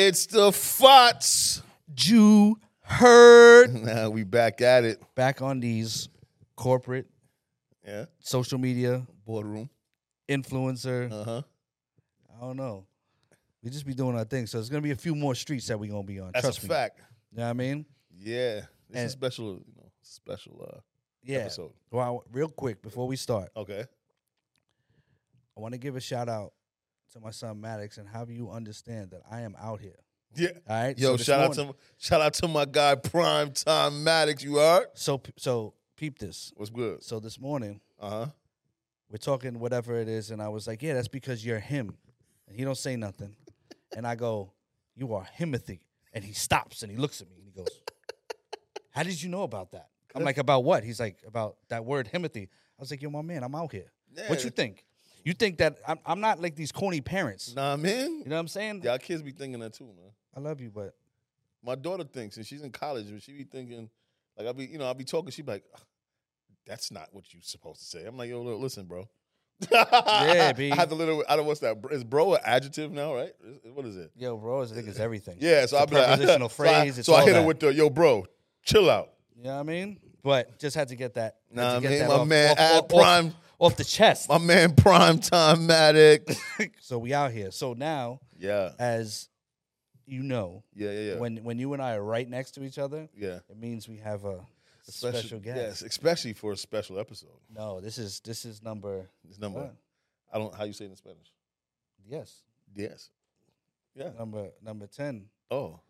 It's the Fots. Jew heard. Now we back at it. Back on these corporate Yeah. social media Boardroom. influencer. Uh huh. I don't know. We just be doing our thing. So there's gonna be a few more streets that we gonna be on. That's Trust a me. fact. You know what I mean? Yeah. It's a And- special, you know, special uh, Yeah. episode. Well, real quick before we start, Okay. I want to give a shout out to my son Maddox and have you understand that I am out here. Yeah. All right. Yo, So shout out to shout out to my guy Prime Time Maddox. You heard? So so peep this. What's good? So this morning Uh huh. we're talking whatever it is, and I was like, yeah, that's because you're him, and he don't say nothing, and I go, you are Himothy, and he stops and he looks at me and he goes, how did you know about that? I'm like, about what? He's like, about that word Himothy. I was like, yo, my man, I'm out here. What you think? You think that I'm, I'm not like these corny parents? Nah, man. You know what I'm saying? Y'all kids be thinking that too, man. I love you, but My daughter thinks, and she's in college, and she be thinking, like I be, you know, I be talking. She be like, ah, "That's not what you supposed to say." I'm like, "Yo, listen, bro." Yeah, B. I have to little. I don't. What's that? Is bro an adjective now? Right? What is it? yo, bro, I think it's everything. Yeah. So I be like, prepositional so I- phrase. it's So I hit her with the, "Yo, bro, chill out." You know what I mean? But just had to get that. Nah, man, that my off- man, off- off- prime, off the chest. my man, prime time Maddox. so we out here. So now, yeah, as you know, yeah, yeah, yeah. when when you and I are right next to each other, yeah. it means we have a, a special, guest. Yes, especially for a special episode. No, this is this is number This number. What? I don't. How you say it in Spanish? yes, Yes. Yeah. number number ten. Oh.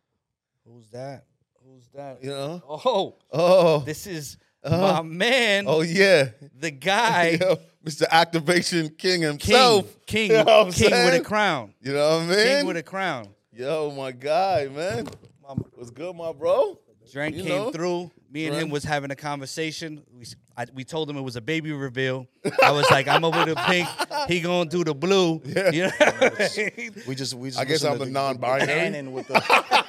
Who's that? Who's that? You know. Oh, Oh. this is Uh-huh. my man, Oh yeah. the guy, Yo, Mr. Activation King king, himself. king, You know what I'm king with a crown, You know what I mean? king with a crown. Yo, my guy, man. What's good, my bro? Drank You came know? through. Me and him was having a conversation. We, s- I, we told him it was a baby reveal. I was like, I'm over the pink. He gonna do the blue. Yeah. You know what We just we just I guess I'm to the non-binary. canon with the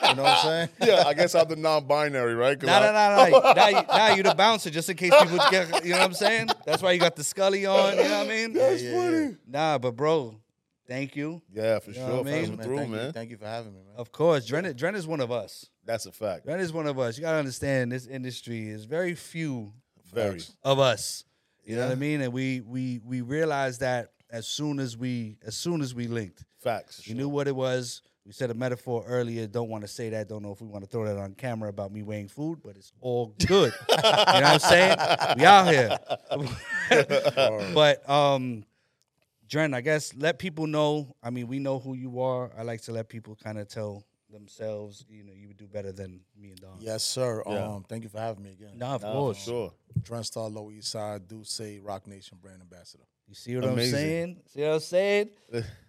you know what I'm saying? Yeah, I guess I'm the non-binary, right? No, I- no, no, no. Now, you, now you the bouncer, just in case people get. You know what I'm saying? That's why you got the Scully on. You know what I mean? That's yeah, funny. Nah, but bro, thank you. Yeah, for You know sure. what I mean? Man, through, thank man. You, thank you for having me, man. Of course, Dren, Dren is one of us. That's a fact. Dren is one of us. You gotta understand, this industry is very few Very. of us. You know what I mean? And we we we realized that as soon as we as soon as we linked, Facts. we knew what it was. We said a metaphor earlier. Don't want to say that. Don't know if we want to throw that on camera about me weighing food, but it's all good. you know what I'm saying? We out here. but um, Dren, I guess let people know. I mean, we know who you are. I like to let people kind of tell themselves. You know, you would do better than me and Don. Yes, sir. Yeah. Um, thank you for having me again. No, of Nah, course. sure. Drenstar Low East Side, do say Roc Nation brand ambassador. You see what Amazing. I'm saying? See what I'm saying?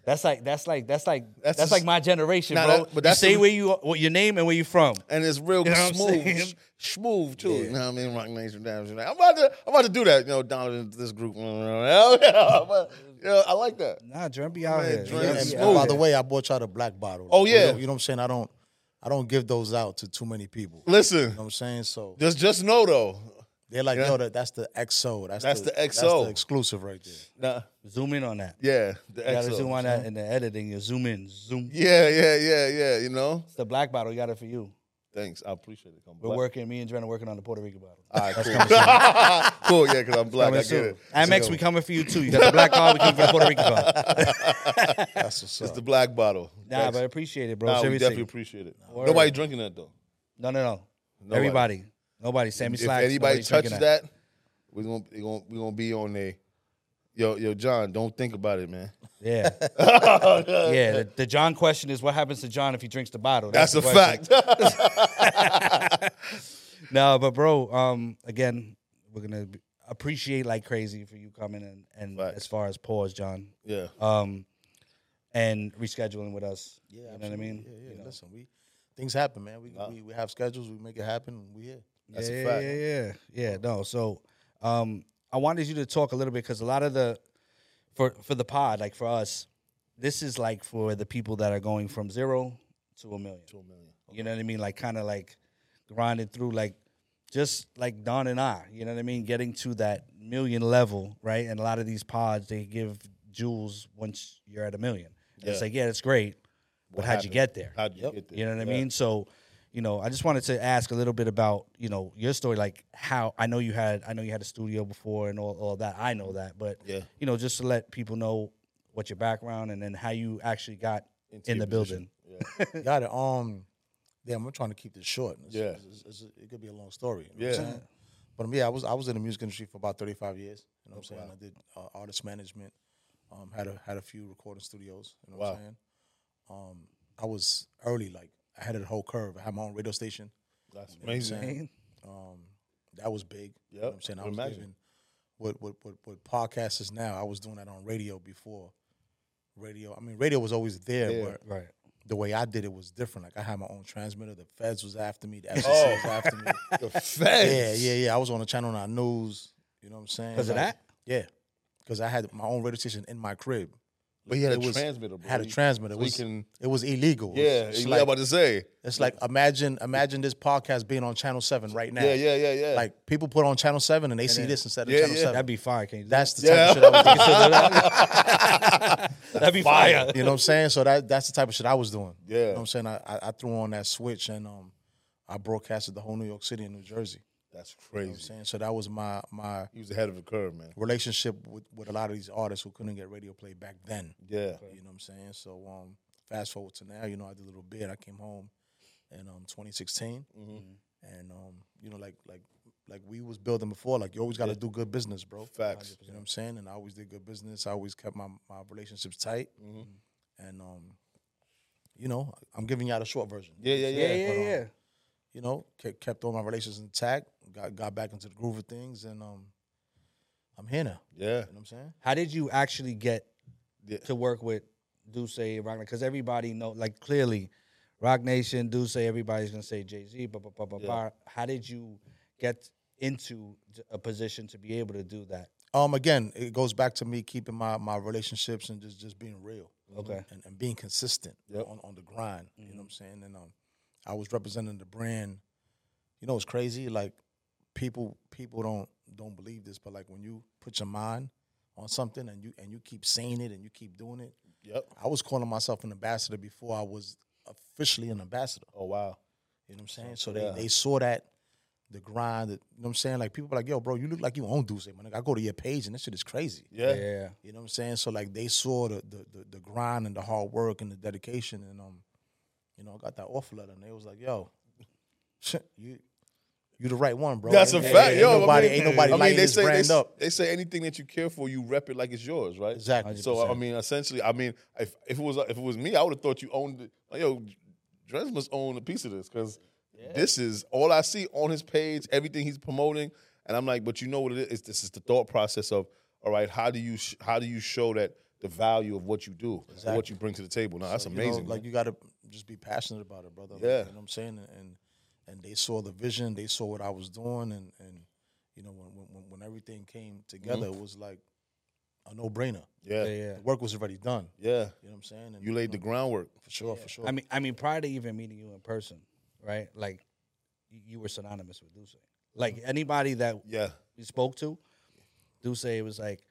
That's like that's like that's like That's that's, a like my generation, Nah, bro. that- but you that's say the- where you what your name and where you from. And it's real You know smooth, sh- smooth too. You know what I mean? Roc Nation, damn shit. I'm about to, I'm about to do that. You know, Donavan, this group. Hell yeah, but, you know, I like that. Nah, Dren be out Man, here. Dren Dren And, be and out by here. the way, I bought y'all the black bottle. Oh, You know- yeah. You know what I'm saying? I don't I don't give those out to too many people. Listen, You know what I'm saying? So just just know though. they're like, Yeah. yo, that, that's the XO. That's, That's the That's XO. the exclusive right there. Nah, zoom in on that. yeah, the You gotta XO. zoom on that in the editing. You zoom in, zoom. Yeah, yeah, yeah, yeah. You know. It's the black bottle. We got it for you. Thanks, I appreciate it. I'm We're black. working. Me and Dren are working on the Puerto Rican bottle. All right, cool. cool, yeah, because I'm black. I get soon. it. Amex, we coming for you too. You got the black card. We coming for the Puerto Rican bottle. That's what's It's the black bottle. Nah, Thanks. but I appreciate it, bro. Nah, we definitely appreciate it. Word. Nobody drinking that though. No, no, no. Nobody. Everybody. Nobody. Sammy if anybody touches that, we're gonna we gonna we gonna be on a yo yo John. Don't think about it, man. Yeah. yeah. The, the John question is what happens to John if he drinks the bottle? That's, the a question. fact. No, but bro, um, again, we're gonna be- appreciate like crazy for you coming and and Facts. as far as pause, John, yeah, um, and rescheduling with us. Yeah, you know what I mean. Yeah, yeah. You know? Listen, we things happen, man. We, we we have schedules. We make it happen. We here. That's a yeah, fact. Yeah, yeah, yeah. No, so um, I wanted you to talk a little bit because a lot of the for for the pod, like for us, this is like for the people that are going from zero to a million. two million. You know what I mean? Like kind of like grinding through like just like Don and I, you know what I mean? Getting to that million level, right? And a lot of these pods they give jewels once you're at a million. And It's Yeah. like, yeah, it's great. but how'd you get there? How'd you Yep. get there? You know what I mean? So, you know, I just wanted to ask a little bit about, you know, your story, like how I know you had I know you had a studio before and all, all that. I know that. But Yeah. you know, just to let people know what your background and then how you actually got Into in the position. building. Got it. Um, damn, I'm trying to keep this short. It's- Yeah. it's- it's- it could be a long story. you know Yeah. But um, yeah, I was I was in the music industry for about 35 years. You know what I'm Oh, saying? I did uh, artist management. Um, had a had a few recording studios. You know Wow. what I'm saying? Um, I was early, like I had a whole curve. I had my own radio station. That's You know amazing. Um, that was big. You know what I'm saying? I was imagine. what what what what podcast is now. I was doing that on radio before. Radio. I mean, radio was always there, Yeah. but Right. the way I did it was different. Like I had my own transmitter. The feds was after me. The FCC Oh. was after me. The feds. yeah, yeah. Yeah. I was on the channel nine news. You know what I'm saying? Because of that? Yeah, because I had my own radio station in my crib. But he had It a was- transmitter. Bro. Had a transmitter. It so he was can. it was illegal. Yeah, it's, you like about to say. it's like imagine imagine this podcast being on Channel Seven right now. Yeah, yeah, yeah, yeah. Like people put on Channel Seven and they see then- this instead of Yeah, Channel yeah. Seven. That'd be fire. Can you That's the type Yeah. of shit I was doing. that? That'd be fire. You know what I'm saying? So that that's the type of shit I was doing. Yeah. You know what I'm saying? I, I, I threw on that switch and um I broadcasted the whole New York City and New Jersey. That's You know what I'm crazy. saying? So that was my my He was ahead of the curve, man. relationship with, with a lot of these artists who couldn't get radio play back then. Yeah. You know what I'm saying? So um fast forward to now, you know, I did a little bit. I came home in um 2016. And um, you know, like like like we was building before, like you always gotta do good business, bro. Facts. You know what I'm saying? And I always did good business. I always kept my, my relationships tight. And um, you know, I'm giving y'all the short version. Yeah, yeah, Yeah, yeah. yeah, But, um, yeah. You know, kept, kept all my relations intact, got got back into the groove of things, and um, I'm here now. Yeah. You know what I'm saying? How did you actually get Yeah. to work with D'usse Rock Because everybody know, like clearly, Roc Nation, D'usse, everybody's gonna say Jay Z. Blah, blah, blah, blah, Yeah. blah. How did you get into a position to be able to do that? Um, again, it goes back to me keeping my my relationships and just just being real. Okay. and, and being consistent Yep. on, on the grind. You know what I'm saying? And um, I was representing the brand. You know, it's crazy. Like people people don't don't believe this, but like when you put your mind on something and you and you keep saying it and you keep doing it. Yep. I was calling myself an ambassador before I was officially an ambassador. Oh wow. You know what I'm saying? So Yeah. they, they saw that the grind. That, you know what I'm saying? Like people be like, "Yo, bro, you look like you own D'usse, man." I go to your page and this shit is crazy. Yeah. Yeah. You know what I'm saying? So like they saw the the the, the grind and the hard work and the dedication, and um, you know, I got that offer letter, and they was like, "Yo, you you the right one, bro." That's a fact. Ain't, Yo, nobody, I mean, ain't nobody I mean, they say brand they, up. they say anything that you care for, you rep it like it's yours, right? Exactly. So I mean, essentially, I mean, if, if it was if it was me, I would have thought you owned it. Like, yo, Dres must own a piece of this because this is all I see on his page, everything he's promoting, and I'm like, but you know what it is? This is the thought process of, all right, how do you sh- how do you show that the value of what you do, and what you bring to the table? Now that's So, you know, amazing. like you got to just be passionate about it, brother. Like, Yeah. you know what I'm saying? And, and and they saw the vision, they saw what I was doing, and and you know when when, when everything came together, Mm-hmm. it was like a no brainer. yeah, Yeah, yeah, yeah. The work was already done. Yeah, you know what I'm saying? And, You laid the know, groundwork. for sure, for sure. I mean, I mean, prior to even meeting you in person, right? Like, you were synonymous with D'usse. Like anybody that Yeah, we spoke to, D'usse was like,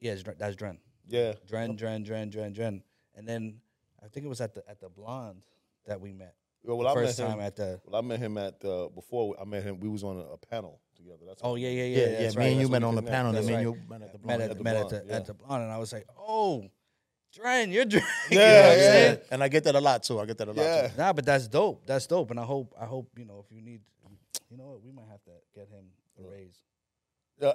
"Yeah, that's Dren, yeah. Dren, Dren, Dren, Dren, Dren." And then I think it was at the at the Blonde that we met. Well, well, I First met him, time at the. Well, I met him at uh, before I met him. We was on a, a panel together. That's Oh how- yeah, yeah, yeah. yeah, yeah. that's me and you met on the connect. panel, and That's me and you met at the met blonde. at, at the met at the yeah. at the blonde, and I was like, "Oh, Dren, you're Dren." You know Yeah, yeah. And I get that a lot too. I get that a lot Yeah. too. Nah, but that's dope. That's dope, and I hope I hope you know if you need, you know what, we might have to get him a raise.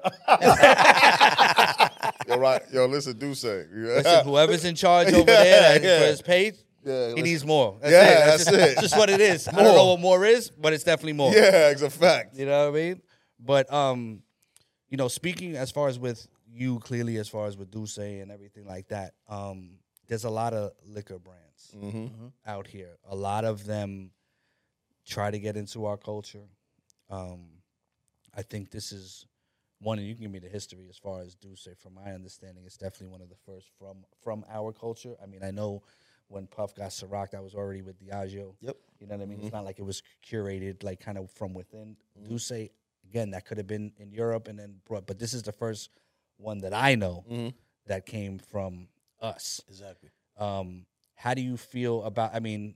Yo, right. Yo, listen, D'usse. Listen, whoever's in charge over there Yeah, that- yeah. for his Yeah, he needs more. That's Yeah, it. that's just, it. just what it is. I don't know More. what more is, but it's definitely more. Yeah, it's a fact. You know what I mean? But um, you know, speaking as far as with you, clearly as far as with D'usse and everything like that, um, there's a lot of liquor brands Mm-hmm. out here. A lot of them try to get into our culture. Um, I think this is one, and you can give me the history as far as D'usse. From my understanding, it's definitely one of the first from from our culture. I mean, I know when Puff got Ciroc, that was already with Diageo. Yep. You know what I mean? It's not like it was curated, like kind of from within. D'usse, again, that could have been in Europe and then brought, but this is the first one that I know Mm-hmm. that came from us. Exactly. Um, how do you feel about? I mean,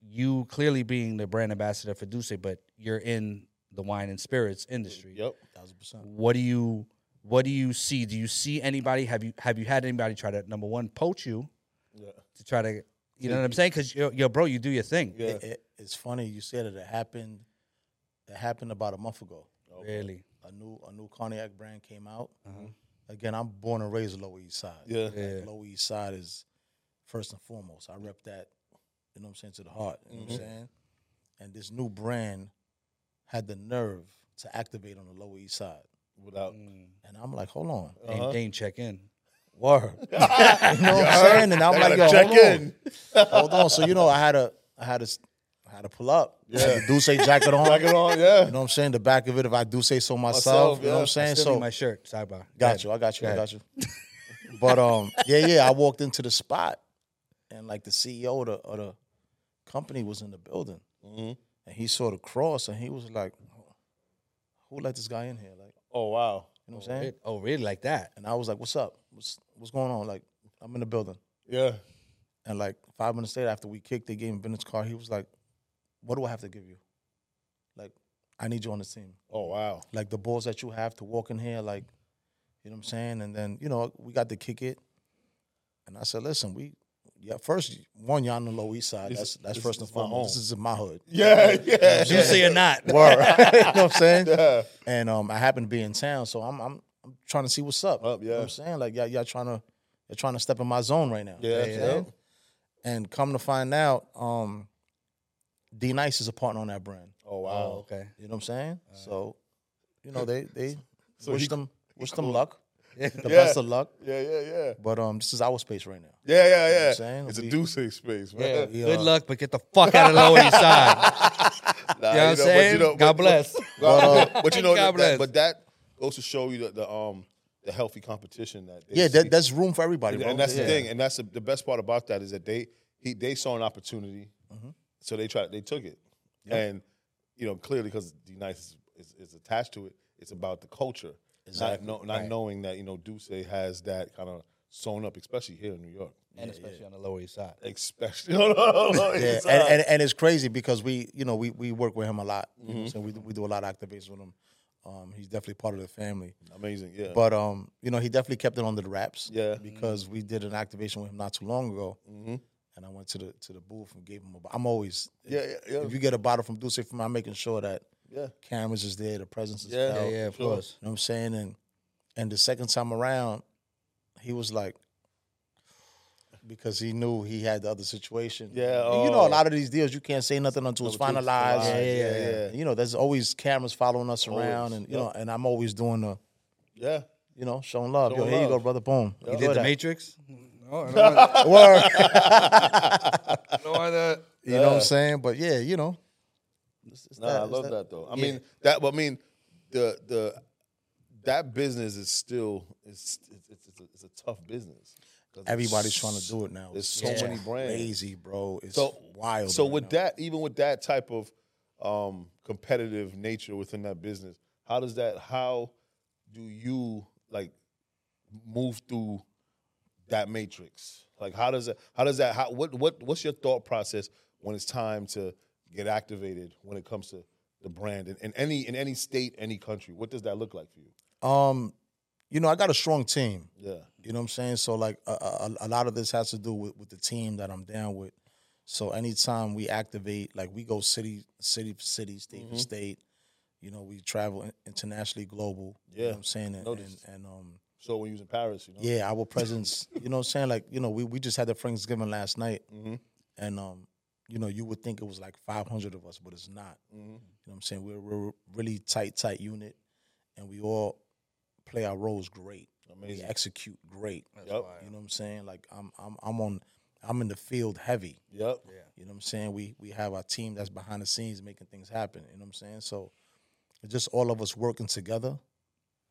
you clearly being the brand ambassador for D'usse, but you're in the wine and spirits industry. Yep. Thousand percent. What do you what do you see? Do you see anybody? Have you have you had anybody try to number one poach you Yeah. to try to you know what I'm saying? Because yo, yo, bro, you do your thing. Yeah. It, it, it's funny you said it. It happened. It happened about a month ago. Really? A new a new cognac brand came out. Uh-huh. Again, I'm born and raised Lower East Side. Yeah. Like, Yeah. Lower East Side is first and foremost. I rep that. You know what I'm saying to the heart. You know what I'm mm-hmm. saying. And this new brand had the nerve to activate on the Lower East Side. Without. And I'm like, hold on. Dane, Dane, check in. Word. you know what I'm saying? And I'm like, yo, check hold on. in. Hold on. So you know, I had a, I had a, I had to pull up. Yeah. D'usse jacket on. Jacket on, yeah. You know what I'm saying? The back of it, if I do say so myself. Myself, you know what. I'm saying? Still So my shirt. Sidebar. got you. I got you. I got you. but um, yeah, yeah. I walked into the spot, and like the CEO of the, of the company was in the building, Mm-hmm. And he saw the cross, and he was like, "Who let this guy in here?" Like, Oh wow. you know what I'm saying? Oh, oh, really? Like that? And I was like, "What's up? What's what's going on?" Like, I'm in the building. Yeah. And like five minutes later, after we kicked, they gave him Bennett's car. He was like, "What do I have to give you? Like, I need you on the team. Oh wow. Like the balls that you have to walk in here, like, you know what I'm saying." And then you know we got to kick it, and I said, "Listen, we." Yeah, first one, y'all on the Low East Side. That's that's this first and foremost. This is my hood. Yeah. Yeah. You say or not? Word. you know what I'm saying? Yeah. And um, I happen to be in town, so I'm I'm, I'm trying to see what's up. Up, You know what I'm saying? Like y'all, y'all trying to you're trying to step in my zone right now. You know Yeah, yeah. And come to find out, um, D Nice is a partner on that brand. Oh wow. Oh, okay. You know what I'm saying? So, you know, they they So wish he- them wish them luck. The Yeah. best of luck. Yeah. Yeah. Yeah. But um, this is our space right now. Yeah. Yeah. Yeah. I'm saying? It's a We- deuce space, Yeah. man. We, Good uh, luck, but get the fuck out of the Lower East Side. Nah, You know what I'm saying? God bless. But, uh, but you know, God that, bless. that, but that goes to show you the, the um the healthy competition that Yeah, see. that, that's room for everybody, and, bro. and that's Yeah. the thing, and that's the, the best part about that is that they he they saw an opportunity, Mm-hmm. so they tried they took it, and you know clearly because D Nice is, is, is attached to it, it's about the culture, Exactly. not, know, not Right. knowing that you know D'usse has that kind of sewn up, especially here in New York, and especially on the Lower East Side. especially no, no, no, no, Yeah, it's, and, and, and it's crazy because we, you know, we, we work with him a lot. You Mm-hmm. what I'm? We, do- we do a lot of activations with him. Um, he's definitely part of the family. amazing, yeah, But um, you know, he definitely kept it under the wraps. Yeah. Because we did an activation with him not too long ago, Mm-hmm. and I went to the to the booth and gave him a. bo- I'm always Yeah, yeah, yeah. If you get a bottle from D'usse from, I'm making sure that yeah, cameras is there, the presence is Yeah. felt. Yeah, yeah, of sure. course. You know what I'm saying? And and the second time around, he was like, because he knew he had the other situation. Yeah, And you oh. know, a oh. lot of these deals you can't say nothing until it's finalized. finalized, Yeah, yeah, yeah, yeah. You know, there's always cameras following us around, Always, and you yep. know, and I'm always doing the, yeah. you know, showing love. Yo, Showing here you go, brother. Boom. You Enjoy did the that. Matrix? No, I don't Word. know that. you know what I'm saying? But yeah, you know. It's- it's No, that- I love that, though. I yeah. mean that. But I mean, the the that business is still it's it's it's, it's, a, it's a tough business. Everybody's trying to do it now. There's It's so so many brands. Crazy, bro. It's So wild. So right with now. that, even with that type of um, competitive nature within that business, how does that? How do you like move through that matrix? Like how does that? How does that? How what what what's your thought process when it's time to get activated when it comes to the brand in, in any in any state, any country? What does that look like for you? Um, you know, I got a strong team. Yeah. You know what I'm saying? So like a, a, a lot of this has to do with, with the team that I'm down with. So anytime we activate, like we go city city for city, state Mm-hmm. for state. You know, we travel internationally, global. you know Yeah, what I'm saying, and, and, and um, So when you was in Paris, you know. yeah, our presence. you know, what I'm saying like you know, we we just had the Thanksgiving last night, Mhm. and um, you know, you would think it was like 500 of us, but it's not. Mhm. You know what I'm saying? We're, we're a really tight, tight unit, and we all play our roles great. We execute great. Yep. You know what I'm saying? Like I'm, I'm, I'm on, I'm in the field heavy. Yep. You know what I'm saying? We we have our team that's behind the scenes making things happen. You know what I'm saying? So it's just all of us working together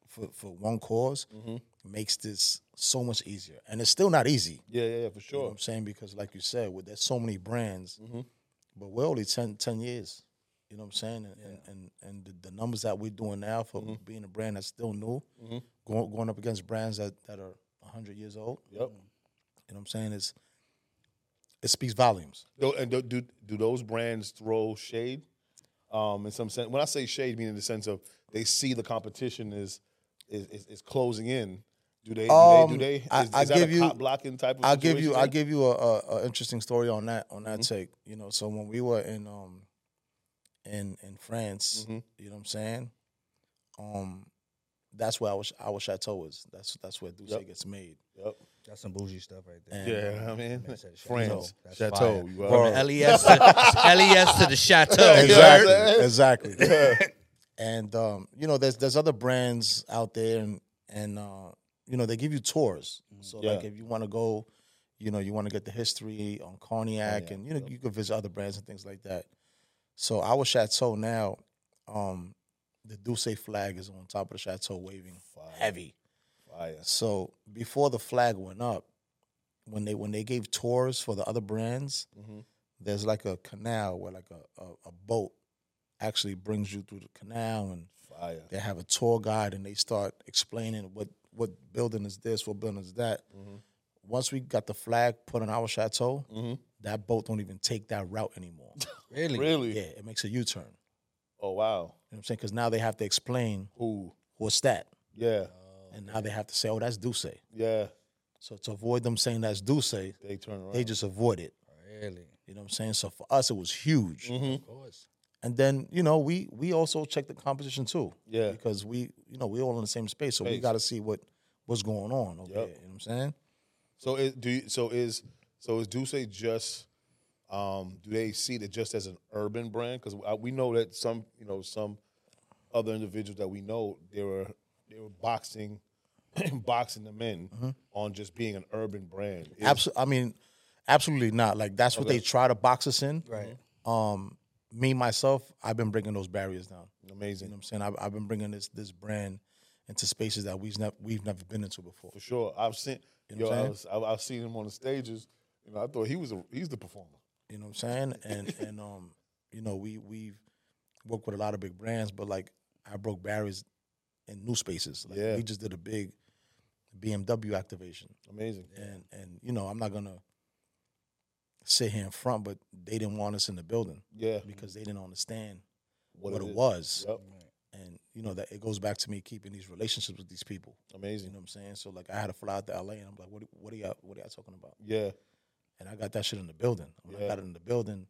for for one because Mm-hmm. Makes this so much easier. And it's still not easy. Yeah, yeah, yeah, for You know sure. what I'm saying? Because like you said, with there's so many brands, Mhm. but we're only 10, 10 years. You know what I'm saying? And and, and, and the, the numbers that we're doing now for Mm-hmm. being a brand that's still new, going going up against brands that, that are hundred years old. Yep. You know what I'm saying? It's it speaks volumes. Do, and do, do do those brands throw shade? Um, in some sense, when I say shade, meaning in the sense of they see the competition is is, is, is closing in. Do they? Do Um, they? Do they? Is, I- is I that give a you- cop blocking type of? I'll give you. situation I'll then? give you a, a, a interesting story on that on Mm-hmm. that take. You know, so when we were in um in in France, Mhm. you know what I'm saying. Um, that's where I our our chateau is. That's that's where D'usse Yep. gets made. Yep. That's some bougie stuff right there. And, Yeah, I mean, Man said Chateau. France, That's Chateau. You From are. LES to, LES to the chateau. you exactly, heard? exactly. and um, you know, there's there's other brands out there, and and uh, you know, they give you tours. So like, if you want to go, you know, you want to get the history on cognac, Cognac, and you know, you could visit other brands and things like that. So our chateau now, um, the D'usse flag is on top of the chateau, waving heavy. Fire. So before the flag went up, when they when they gave tours for the other brands, Mhm. there's like a canal where like a, a, a boat actually brings you through the canal and Fire. they have a tour guide and they start explaining what what building is this, what building is that. Mhm. Once we got the flag put on our chateau, Mhm. that boat don't even take that route anymore. Really? Really? yeah, it makes a U-turn. Oh wow. You know what I'm saying? Because now they have to explain Who? what's that, Yeah. and now they have to say, "Oh, that's D'usse." Yeah. So to avoid them saying that's D'usse, They turn around. they just avoid it. Really? You know what I'm saying? So for us, it was huge. Mhm. Of course. And then you know we we also check the competition too. Yeah. Because we you know we all in the same space, so we got to see what what's going on over Yep. there. You know what I'm saying? So is, do you, so is so is D'usse just um, do they see it just as an urban brand? Because we know that some you know some other individuals that we know they were they were boxing boxing them in on just being an urban brand. Is- Absolutely. I mean, absolutely not. Like that's what they try to box us in. Right. Um, me myself, I've been bringing those barriers down. You amazing know what I'm saying? I've, I've been bringing this this brand into spaces that we've never we've never been into before. for sure. I've seen You know yo, what I'm I was, I, I've seen him on the stages. You know, I thought he was a, he's the performer. You know what I'm saying? And and um, you know, we we've worked with a lot of big brands, but like I broke barriers in new spaces. Like Yeah. we just did a big BMW activation. Amazing. And and you know, I'm not gonna sit here in front, but they didn't want us in the building Yeah. because they didn't understand What what, it it was. Yep. And you know that it goes back to me keeping these relationships with these people. Amazing. You know what I'm saying? So like I had to fly out to LA and I'm like, what what are y'all what are y'all talking about? Yeah. And I got that shit in the building. When Yeah. I got it in the building,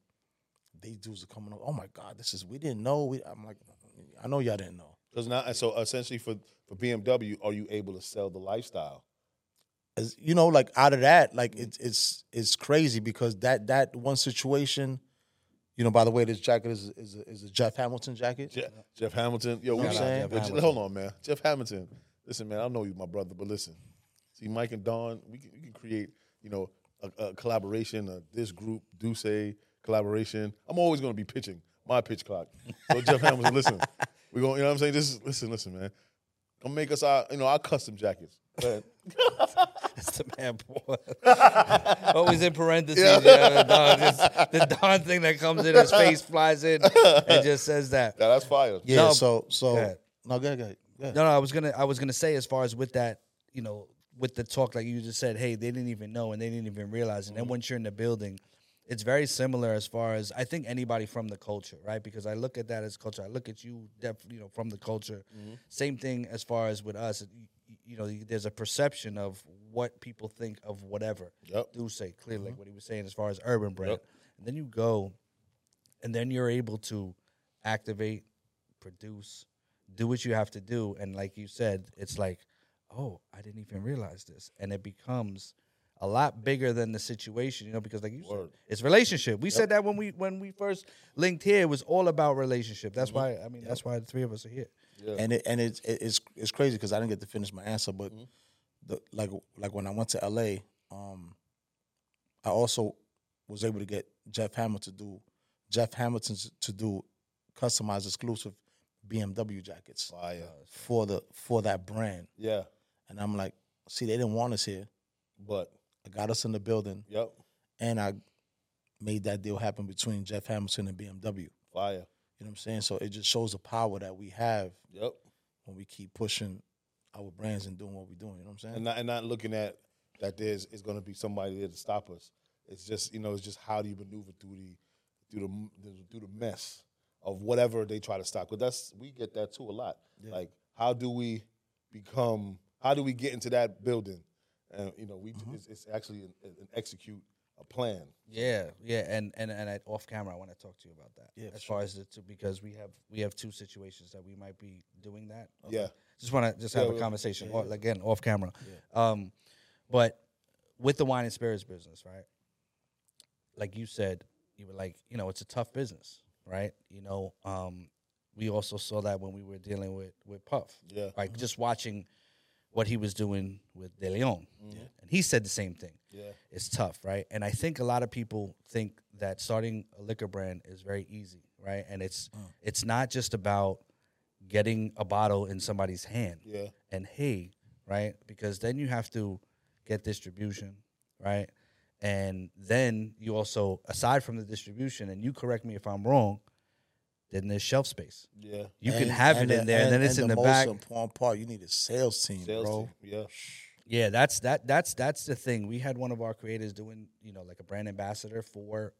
these dudes are coming up. Oh my God, this is we didn't know. We, I'm like, I know y'all didn't know. Because now, so essentially for for BMW, are you able to sell the lifestyle? As, you know, like out of that, like it's it's it's crazy because that that one situation, you know. By the way, this jacket is is a, is a Jeff Hamilton jacket. Jeff, Jeff Hamilton. Yo, we Shout out saying, Jeff Hamilton. hold on, man. Jeff Hamilton. Listen, man, I know you, my brother, but listen. See, Myq and Don, we can, we can create, you know, a, a collaboration. Uh, this group, D'usse collaboration. I'm always going to be pitching my pitch clock. So Jeff Hamilton, listen, we going, you know what I'm saying? Just listen, listen, man. Come make us our, you know, our custom jackets. Go. That's the man boy. Always in parentheses. Yeah. the, Don, just, the Don thing that comes in, his face flies in and just says that. Yeah, that's fire. Yeah. No, so so go no, go ahead, go ahead, go ahead. No, no, I was gonna, I was gonna say as far as with that, you know, with the talk, like you just said, hey, they didn't even know and they didn't even realize. And then mm-hmm. once you're in the building, it's very similar as far as I think anybody from the culture, right? Because I look at that as culture. I look at you, def, you know, from the culture. Mm-hmm. Same thing as far as with us. You, know, there's a perception of what people think of whatever. Yep. D'usse clearly, like mm-hmm. what he was saying as far as urban brand. Yep. And then you go, and then you're able to activate, produce, do what you have to do, and like you said, it's like, oh, I didn't even realize this, and it becomes a lot bigger than the situation, you know, because like you said, it's relationship. We said that when we when we first linked here, it was all about relationship. That's mm-hmm. why I mean, that's why the three of us are here. Yeah. and it and it's it- it's it's crazy because I didn't get to finish my answer, but Mm-hmm. the, like like when I went to LA, um, I also was able to get Jeff Hamilton to do Jeff Hamilton to do customized exclusive BMW jackets Fire. for the for that brand, Yeah. and I'm like, see, they didn't want us here. But, I got us in the building, yep. and I made that deal happen between Jeff Hamilton and BMW. Fire. You know what I'm saying? So it just shows the power that we have Yep. when we keep pushing our brands and doing what we're doing. You know what I'm saying? and not, and not looking at that there's is going to be somebody there to stop us. It's just you know, it's just how do you maneuver through the through the, through the mess of whatever they try to stop. But that's we get that too a lot. Like how do we become? How do we get into that building? And you know, we mm-hmm. it's, it's actually an, an execute a plan. Yeah, yeah, and and and at off camera, I want to talk to you about that. Yeah, as far as the two, because we have we have two situations that we might be doing that. Yeah. just want to just Yeah, have a yeah, conversation again off camera. Um, but with the wine and spirits business, right? Like you said, you were like, you know, it's a tough business, right? You know, um, we also saw that when we were dealing with with Puff. Yeah. like just watching what he was doing with De Leon, mm-hmm. and he said the same thing Yeah. it's tough, right? And I think a lot of people think that starting a liquor brand is very easy, right? And it's mm. it's not just about getting a bottle in somebody's hand Yeah. and hey, right? Because then you have to get distribution, right? And then you also, aside from the distribution, and you correct me if I'm wrong, then there's shelf space. Yeah. You can have it in there, and, then it's in the, most back. important part, you need a sales team, Sales bro. team. Yeah. Yeah, that's that that's that's the thing. We had one of our creators doing, you know, like a brand ambassador for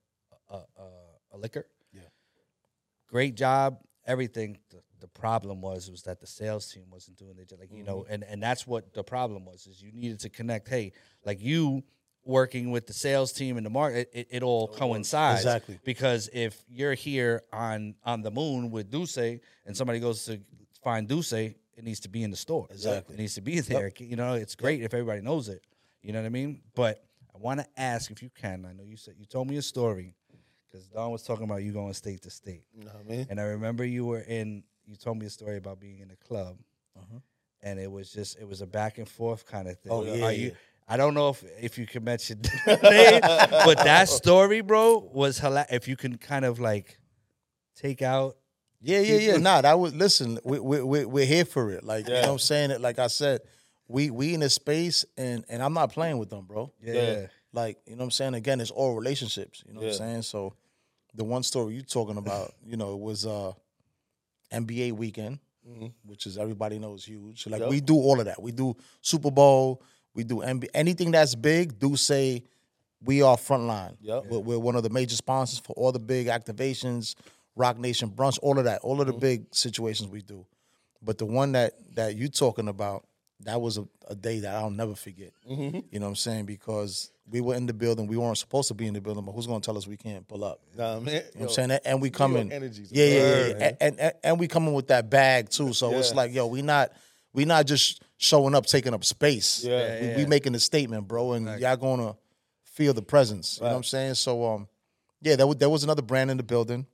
a, a, a liquor. Yeah. Great job, everything. The, the problem was was that the sales team wasn't doing their job. Like, you know, mm-hmm. and and that's what the problem was is you needed to connect, hey, like you working with the sales team and the market, it, it all coincides. Exactly. Because if you're here on on the moon with D'usse and somebody goes to find D'usse, it needs to be in the store. Exactly. It needs to be there. You know, it's great if everybody knows it. You know what I mean? But I want to ask if you can. I know you said you told me a story because Don was talking about you going state to state, You know what I mean? and I remember you were in. You told me a story about being in a club, uh-huh. and it was just it was a back and forth kind of thing. Oh, yeah, Are you? Yeah. I don't know if if you can mention the name, but that story, bro, was hilarious. If you can kind of like take out Yeah, yeah, yeah. Nah, that was listen. We we we we're here for it. Like you know, what I'm saying it. Like I said, we we in a space, and and I'm not playing with them, bro. yeah. Like you know, what I'm saying again, it's all relationships. You know what I'm saying? So, the one story you talking about, you know, it was uh NBA weekend, which is everybody knows huge. Like Yep. we do all of that. We do Super Bowl. We do. Anything that's big, D'usse we are frontline. Yep. We're, we're one of the major sponsors for all the big activations, Roc Nation brunch, all of that, all of the big situations we do. But the one that that you talking about, that was a, a day that I'll never forget. Mm-hmm. You know what I'm saying? Because we were in the building, we weren't supposed to be in the building, but who's gonna tell us we can't pull up? You know what I mean? You know what I'm saying? And we coming, yeah, yeah, yeah, yeah. And, and and we coming with that bag too. So it's like, yo, we not we not just showing up, taking up space. Yeah. we, we making a statement, bro, and y'all gonna feel the presence. You know what I'm saying? So um, yeah, there was there was another brand in the building.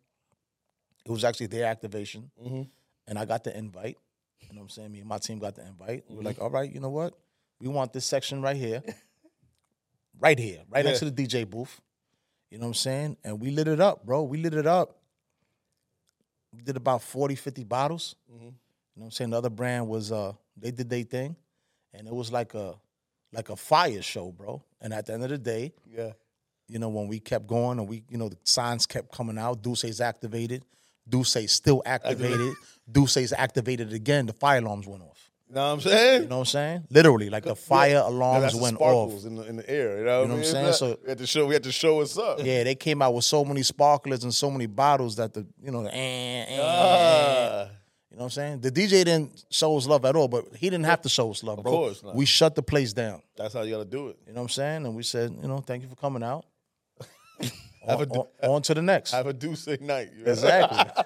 It was actually their activation, Mm-hmm. and I got the invite. You know what I'm saying? Me and my team got the invite. We Mm-hmm. were like, all right, you know what? We want this section right here, right here, right next to the DJ booth. You know what I'm saying? And we lit it up, bro. We lit it up. We did about 40, 50 bottles. Mm-hmm. You know what I'm saying? The other brand was uh they did their thing. And it was like a like a fire show, bro. And at the end of the day, Yeah. you know, when we kept going and we, you know, the signs kept coming out, D'usse's activated, D'usse's still activated, D'usse's activated again, the fire alarms went off. You know what I'm saying? You know what I'm saying? Literally, like the fire Yeah, alarms went sparkles off. in the, in the air. You know what, You know what I'm saying? So- we had to show. We had to show what's up. Yeah, they came out with so many sparklers and so many bottles that the, you know, the, eh, eh, eh. Ah. You know what I'm saying? The DJ didn't show us love at all, but he didn't have to show us love, bro. course not. We shut the place down. that's how you got to do it. You know what I'm saying? And we said, you know, thank you for coming out. Have on, a- on- on to the next. Have a Deuce night. you know? Exactly.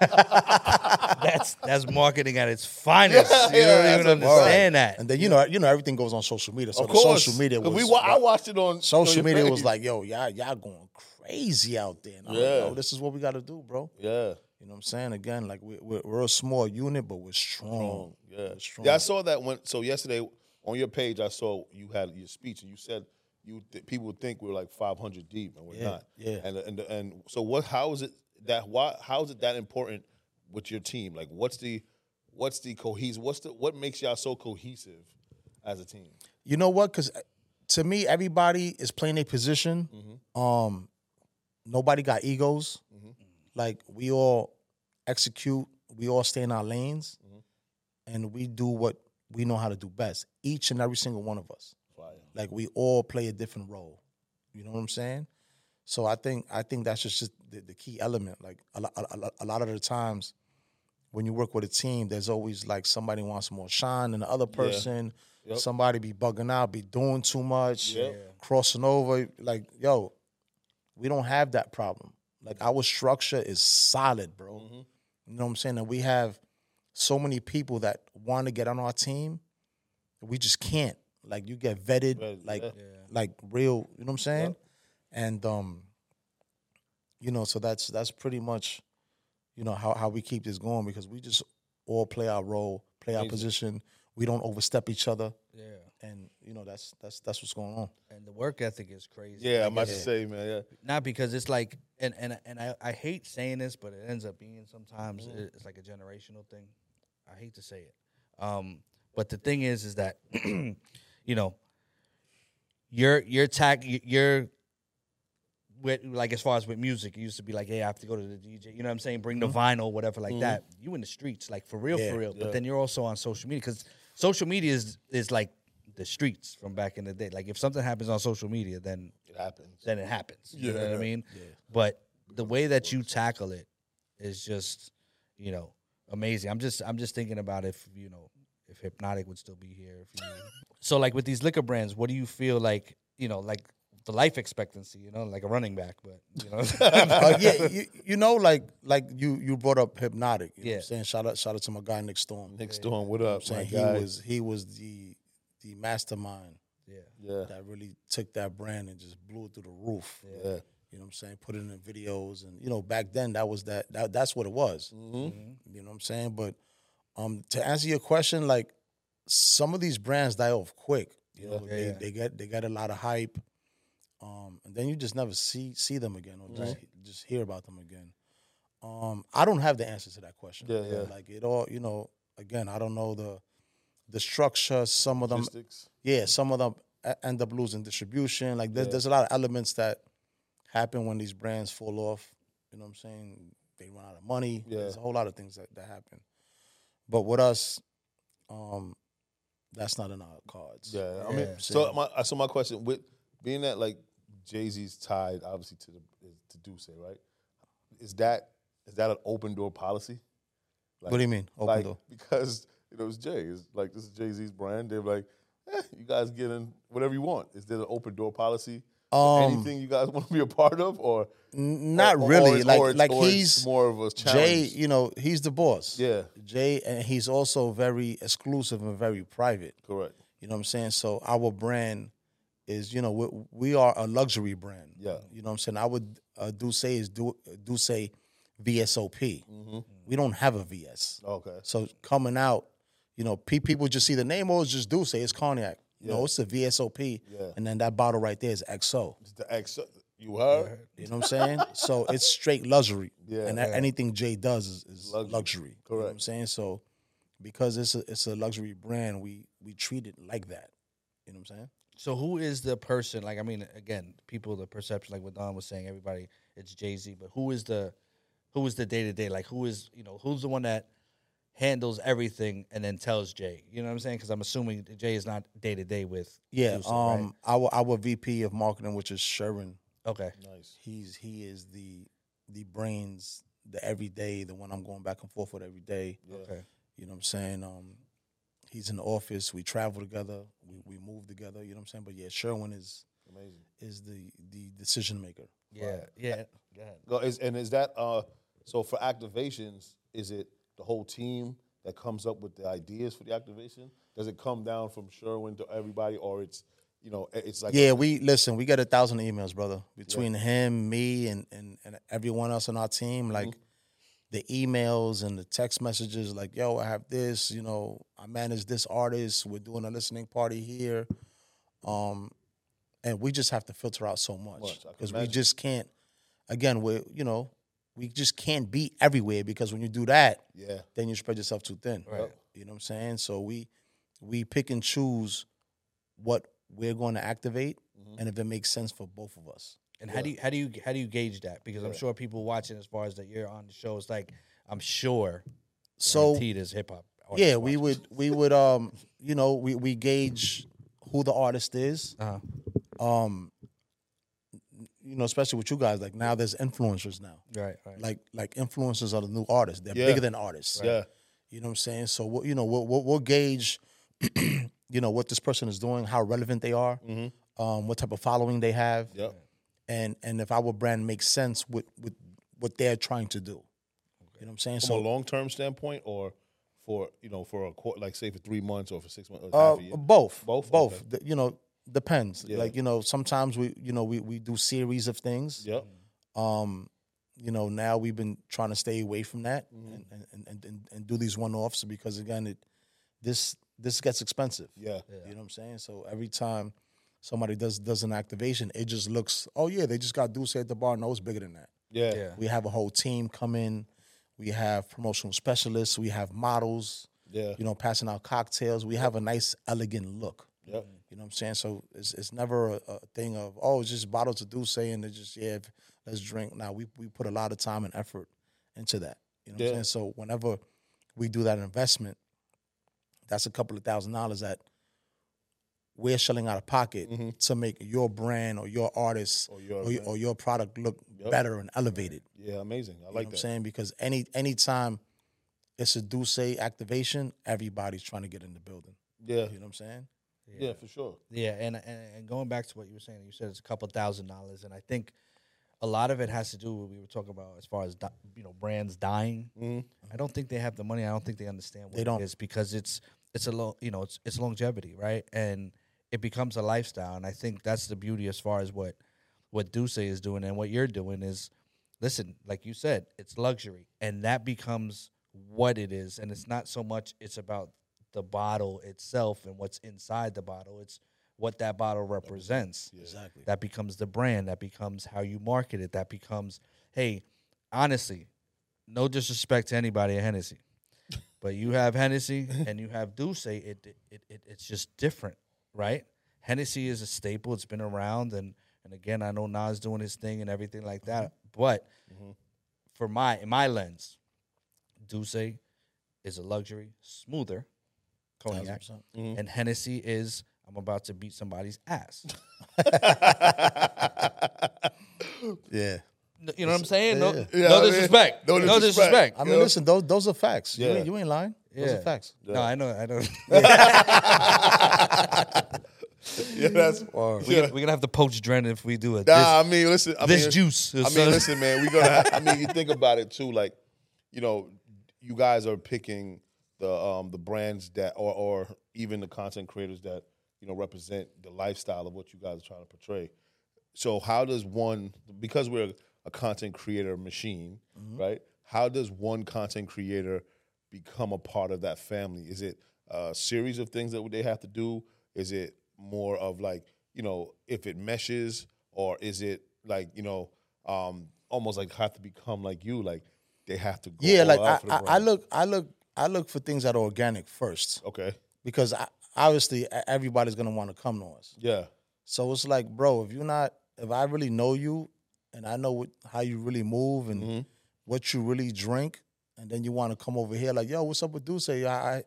That's that's marketing at its finest. You Yeah, don't that's even a understand that. And then you know, you know, everything goes on social media. So Of the course. social media 'Cause was we, wa- I watched it on social on your media was page. like, yo, y'all, y'all going crazy out there. And I'm like, Yeah. yo, this is what we got to do, bro. yeah. You know what I'm saying? Again, like we, we're, we're a small unit, but we're strong. Yeah. Strong. Yeah, I saw that when. So yesterday on your page, I saw you had your speech, and you said you th- people would think we're like 500 deep, and we're Yeah, not. yeah. And and and so what? How is it that? Why? How is it that important with your team? Like, what's the what's the cohesive? What's the what makes y'all so cohesive as a team? You know what? Because to me, everybody is playing a position. Mm-hmm. Um, nobody got egos. Like we all execute. We all stay in our lanes, Mm-hmm. and we do what we know how to do best. Each and every single one of us. Fire. Like we all play a different role. You know what I'm saying? So I think I think that's just, just the, the key element. Like a, lo- a, lo- a lot of the times when you work with a team, there's always like somebody wants more shine than the other person. Yep. Somebody be bugging out, be doing too much, Yep. crossing over. Like yo, we don't have that problem. Like our structure is solid, bro. Mm-hmm. You know what I'm saying? And we have so many people that want to get on our team, we just can't. Like you get vetted, Vetted, like yeah. like real. You know what I'm saying? And um, you know, so that's that's pretty much, you know, how how we keep this going because we just all play our role, play our Amazing. position. We don't overstep each other, Yeah. And you know that's that's that's what's going on. And the work ethic is crazy. Yeah, Like, I'm about to say, man. Yeah, not because it's like and and and I, I hate saying this, but it ends up being sometimes Mm-hmm. it's like a generational thing. I hate to say it. Um, but the thing is is that you know your your tag your with like as far as with music, it used to be like, hey, I have to go to the DJ. You know what I'm saying? Bring the vinyl, whatever, like that. You in the streets, like for real, Yeah, for real. Mm-hmm. yeah. But then you're also on social media because social media is is like the streets from back in the day. Like if something happens on social media, then it happens. then it happens. You know what I Yeah. mean? But the way that you tackle it is just, you know, amazing. I'm just I'm just thinking about if, you know, if Hypnotic would still be here. If you so like with these liquor brands, what do you feel like, you know, like the life expectancy, you know, like a running back, but you know uh, yeah, you, you know, like like you you brought up Hpnotiq. You know what Yeah. I'm saying shout out shout out to my guy Nick Storm. Nick Storm, what up, saying my he guy? was he was the the mastermind Yeah. yeah, that really took that brand and just blew it through the roof. yeah. You know what I'm saying? Put it in videos and you know back then that was that, that that's what it was. Mm-hmm. You know what I'm saying? But um to answer your question, like some of these brands die off quick. You know, Yeah, they, yeah. they get they get a lot of hype. Um and then you just never see see them again or just just hear about them again. Um I don't have the answer to that question. Yeah, yeah. Like it all, you know, again, I don't know the the structure, some of them Logistics. yeah, some of them end up losing distribution. Like there's, Yeah. there's a lot of elements that happen when these brands fall off. You know what I'm saying? They run out of money. Yeah. There's a whole lot of things that, that happen. But with us, um, that's not in our cards. Yeah, I Yeah. mean, so my so my question with being that like Jay Z's tied obviously to the to D'usse, right? Is that is that an open door policy? what do you mean? Open like door. because you know it's Jay. It's like this is Jay Z's brand. They're like, eh, you guys get in whatever you want. Is there an open door policy? Um, Anything you guys want to be a part of, or Not or- really. like or it's- like or it's he's more of a Jay. challenge. You know, he's the boss. Yeah. Jay, and he's also very exclusive and very private. Correct. You know what I'm saying? So our brand is, you know, we, we are a luxury brand. Yeah. You know what I'm saying? I would uh, D'usse is do D'usse VSOP. Mm-hmm. We don't have a VS. Okay. So coming out, you know, pe- people just see the name or just D'usse it's cognac. No, Yeah. it's a VSOP. Yeah. And then that bottle right there is XO. It's the ex. You heard? You know what I'm saying? so it's straight luxury. Yeah. And a- anything Jay does is, is Luxury. luxury. You know what I'm saying? So because it's a it's a luxury brand, we we treat it like that. You know what I'm saying? So who is the person? Like I mean, again, people the perception, like what Don was saying, everybody it's Jay Z, but who is the who is the day to day? Like who is you know who's the one that handles everything and then tells Jay? You know what I'm saying? Because I'm assuming Jay is not day to day with. Yeah. Juicy, um right? our our VP of marketing, which is Sherwin, Okay. Nice. he's he is the the brains, the everyday, the one I'm going back and forth with every day. Okay. You know what I'm saying? Um he's in the office, we travel together, we, we move together, you know what I'm saying? But yeah, Sherwin is Amazing. is the the decision maker. Yeah. Yeah. Go ahead. Go- Is, and is that uh? So for activations, is it the whole team that comes up with the ideas for the activation? Does it come down from Sherwin to everybody, or it's you know it's like Yeah, we listen. We get a thousand emails, brother, between him, me, and, and and everyone else on our team. Like the emails and the text messages, like, "Yo, I have this. You know, I manage this artist. We're doing a listening party here." Um, and we just have to filter out so much Much, I can because we just can't. Again, we you know we just can't be everywhere because when you do that, yeah, then you spread yourself too thin. Right. You know what I'm saying? So we we pick and choose what we're going to activate Mm-hmm. and if it makes sense for both of us. And how do you how do you how do you gauge that? Because I'm sure people watching as far as that you're on the show, it's like I'm sure So guaranteed is hip hop. yeah, we would we would um you know we we gauge who the artist is. Uh-huh. Um you know, especially with you guys, like now there's influencers now. Right, right. Like like influencers are the new artists. They're Yeah. bigger than artists. Yeah. You know what I'm saying? So we'll, you know, we'll, we'll, we'll gauge, you know, what this person is doing, how relevant they are, um, what type of following they have, Yep. and and if our brand makes sense with with what they're trying to do. You know what I'm saying? From so a long term standpoint, or for you know, for a quarter, like say for three months or for six months, or Uh, half a year? both, Both? both. Okay. The- you know, depends. Yeah. Like you know, sometimes we, you know, we we do series of things. Yep. Um, you know, now we've been trying to stay away from that Mm-hmm. and, and, and, and and do these one offs because again, it this this gets expensive. Yeah. You know what I'm saying? So every time somebody does does an activation, it just looks, oh yeah, they just got D'usse at the bar. No, it's bigger than that. Yeah. Yeah. We have a whole team come in. We have promotional specialists. We have models. Yeah. You know, passing out cocktails. We have a nice, elegant look. Yep. You know what I'm saying? So it's it's never a, a thing of oh, it's just bottles of D'usse and it's just yeah, let's drink. Now we we put a lot of time and effort into that. You know what I'm saying? So whenever we do that investment, that's a couple of thousand dollars that we're shelling out of pocket to make your brand or your artist Mm-hmm. Or your or, your, or your product look Yep. better and elevated. Yeah. Amazing. I You know like what I'm that. saying? Because any anytime it's a D'usse activation, everybody's trying to get in the building. Yeah. You know what I'm saying? Yeah. For sure. Yeah, and, and and going back to what you were saying, you said it's a couple thousand dollars, and I think a lot of it has to do with what we were talking about as far as di- you know brands dying. Mm-hmm. I don't think they have the money. I don't think they understand what They don't. it is because it's it's a lo- you know it's it's longevity, right? And it becomes a lifestyle, and I think that's the beauty as far as what what D'usse is doing and what you're doing is listen, like you said, it's luxury, and that becomes what it is, and it's not so much it's about the bottle itself and what's inside the bottle. It's what that bottle represents. Exactly. That becomes the brand. That becomes how you market it. That becomes, hey, honestly, no disrespect to anybody at Hennessy, but you have Hennessy and you have D'usse. It, it, it, it it's just different, right? Hennessy is a staple. It's been around, and and again, I know Nas doing his thing and everything like that. Mm-hmm. But mm-hmm. for my in my lens, D'usse is a luxury, smoother cognac, 100%. Mm-hmm. and Hennessy is I'm about to beat somebody's ass. Yeah. No- You know what I'm saying? No, Yeah. Yeah, no I mean, disrespect. no No, disrespect. disrespect. I mean, Yeah. listen, those those are facts. You, Yeah. ain't, you ain't lying. Those Yeah. are facts. No, I know. I know. Yeah. That's. We're, gonna, we're gonna have to poach Dren if we do it. Nah, I mean, listen. I this mean, juice. I mean, listen, man. we're gonna. Have, I mean, you think about it too. Like, you know, you guys are picking the um the brands that, or or even the content creators that you know represent the lifestyle of what you guys are trying to portray. So, how does one? Because we're a content creator machine, right? How does one content creator become a part of that family? Is it a series of things that they have to do? Is it more of like you know if it meshes, or is it like you know um almost like have to become like you, like they have to go Yeah, like I, I, I look, I look, I look for things that are organic first okay, because I, obviously everybody's gonna want to come to us. yeah, So it's like, bro, if you're not, if I really know you and I know what, how you really move and Mm-hmm. what you really drink, and then you want to come over here like, yo, what's up with D'usse? I, I,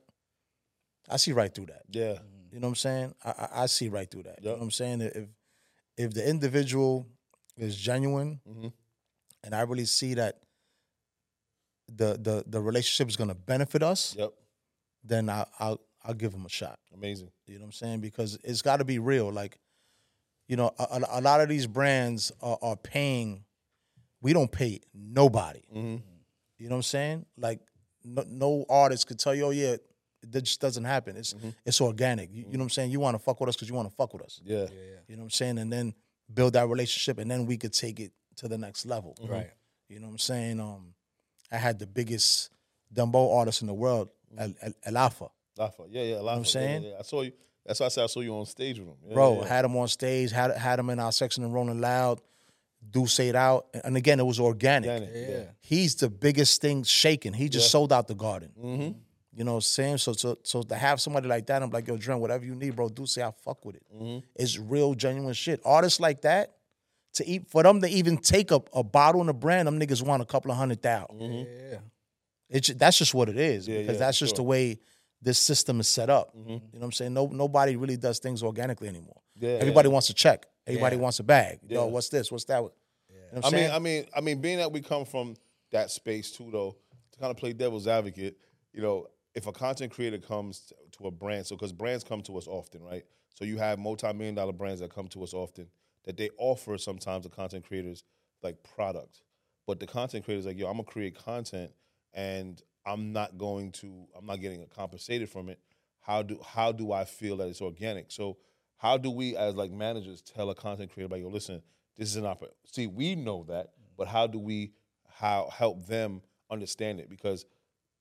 I see right through that. yeah, You know what I'm saying? I, I, I see right through that. You know what I'm saying? If if the individual is genuine, Mhm. and I really see that the the the relationship is going to benefit us, yep, then I, I'll I'll give them a shot. amazing, You know what I'm saying? Because it's got to be real. Like, you know, a, a- a lot of these brands are, are paying. We don't pay nobody. hmm You know what I'm saying? Like, no, no artist could tell you, oh yeah, that just doesn't happen. It's it's organic. You, you know what I'm saying? You want to fuck with us because you want to fuck with us. yeah, You know what I'm saying? And then build that relationship, and then we could take it to the next level. Right. You know what I'm saying? Um, I had the biggest Dembow artist in the world, El, El, El Alfa. Lafa, yeah, yeah, Lafa, I'm saying? yeah, yeah. I saw you. That's why I said I saw you on stage with him, Yeah, Bro, yeah. had him on stage, had had him in our section and Rolling Loud. Do say it out, and again, it was organic. Organic, yeah. He's the biggest thing shaking. He just sold out the garden. Mm-hmm. You know what I'm saying? So, so, so to have somebody like that, I'm like, yo, Dren, whatever you need, bro, do say I fuck with it. Mm-hmm. It's real, genuine shit. Artists like that, to eat for them to even take a, a bottle and a brand, them niggas want a couple of hundred thousand. Yeah. It's that's just what it is Yeah, because yeah, that's just the sure. Mm-hmm. way this system is set up. You know what I'm saying? No, nobody really does things organically anymore. Yeah, Everybody wants a check. Everybody Yeah. wants a bag. Yo, Yeah. what's this? What's that? You know what I I'm mean. I mean, I mean, being that we come from that space too, though, to kind of play devil's advocate, you know, if a content creator comes to a brand, so because brands come to us often, right? So you have multi-million dollar brands that come to us often that they offer sometimes the content creators like product, but the content creators like, yo, I'm gonna create content and I'm not going to, I'm not getting compensated from it. How do how do I feel that it's organic? So how do we as like managers tell a content creator like, yo, listen, this is an opportunity. See, we know that, but how do we how help them understand it? Because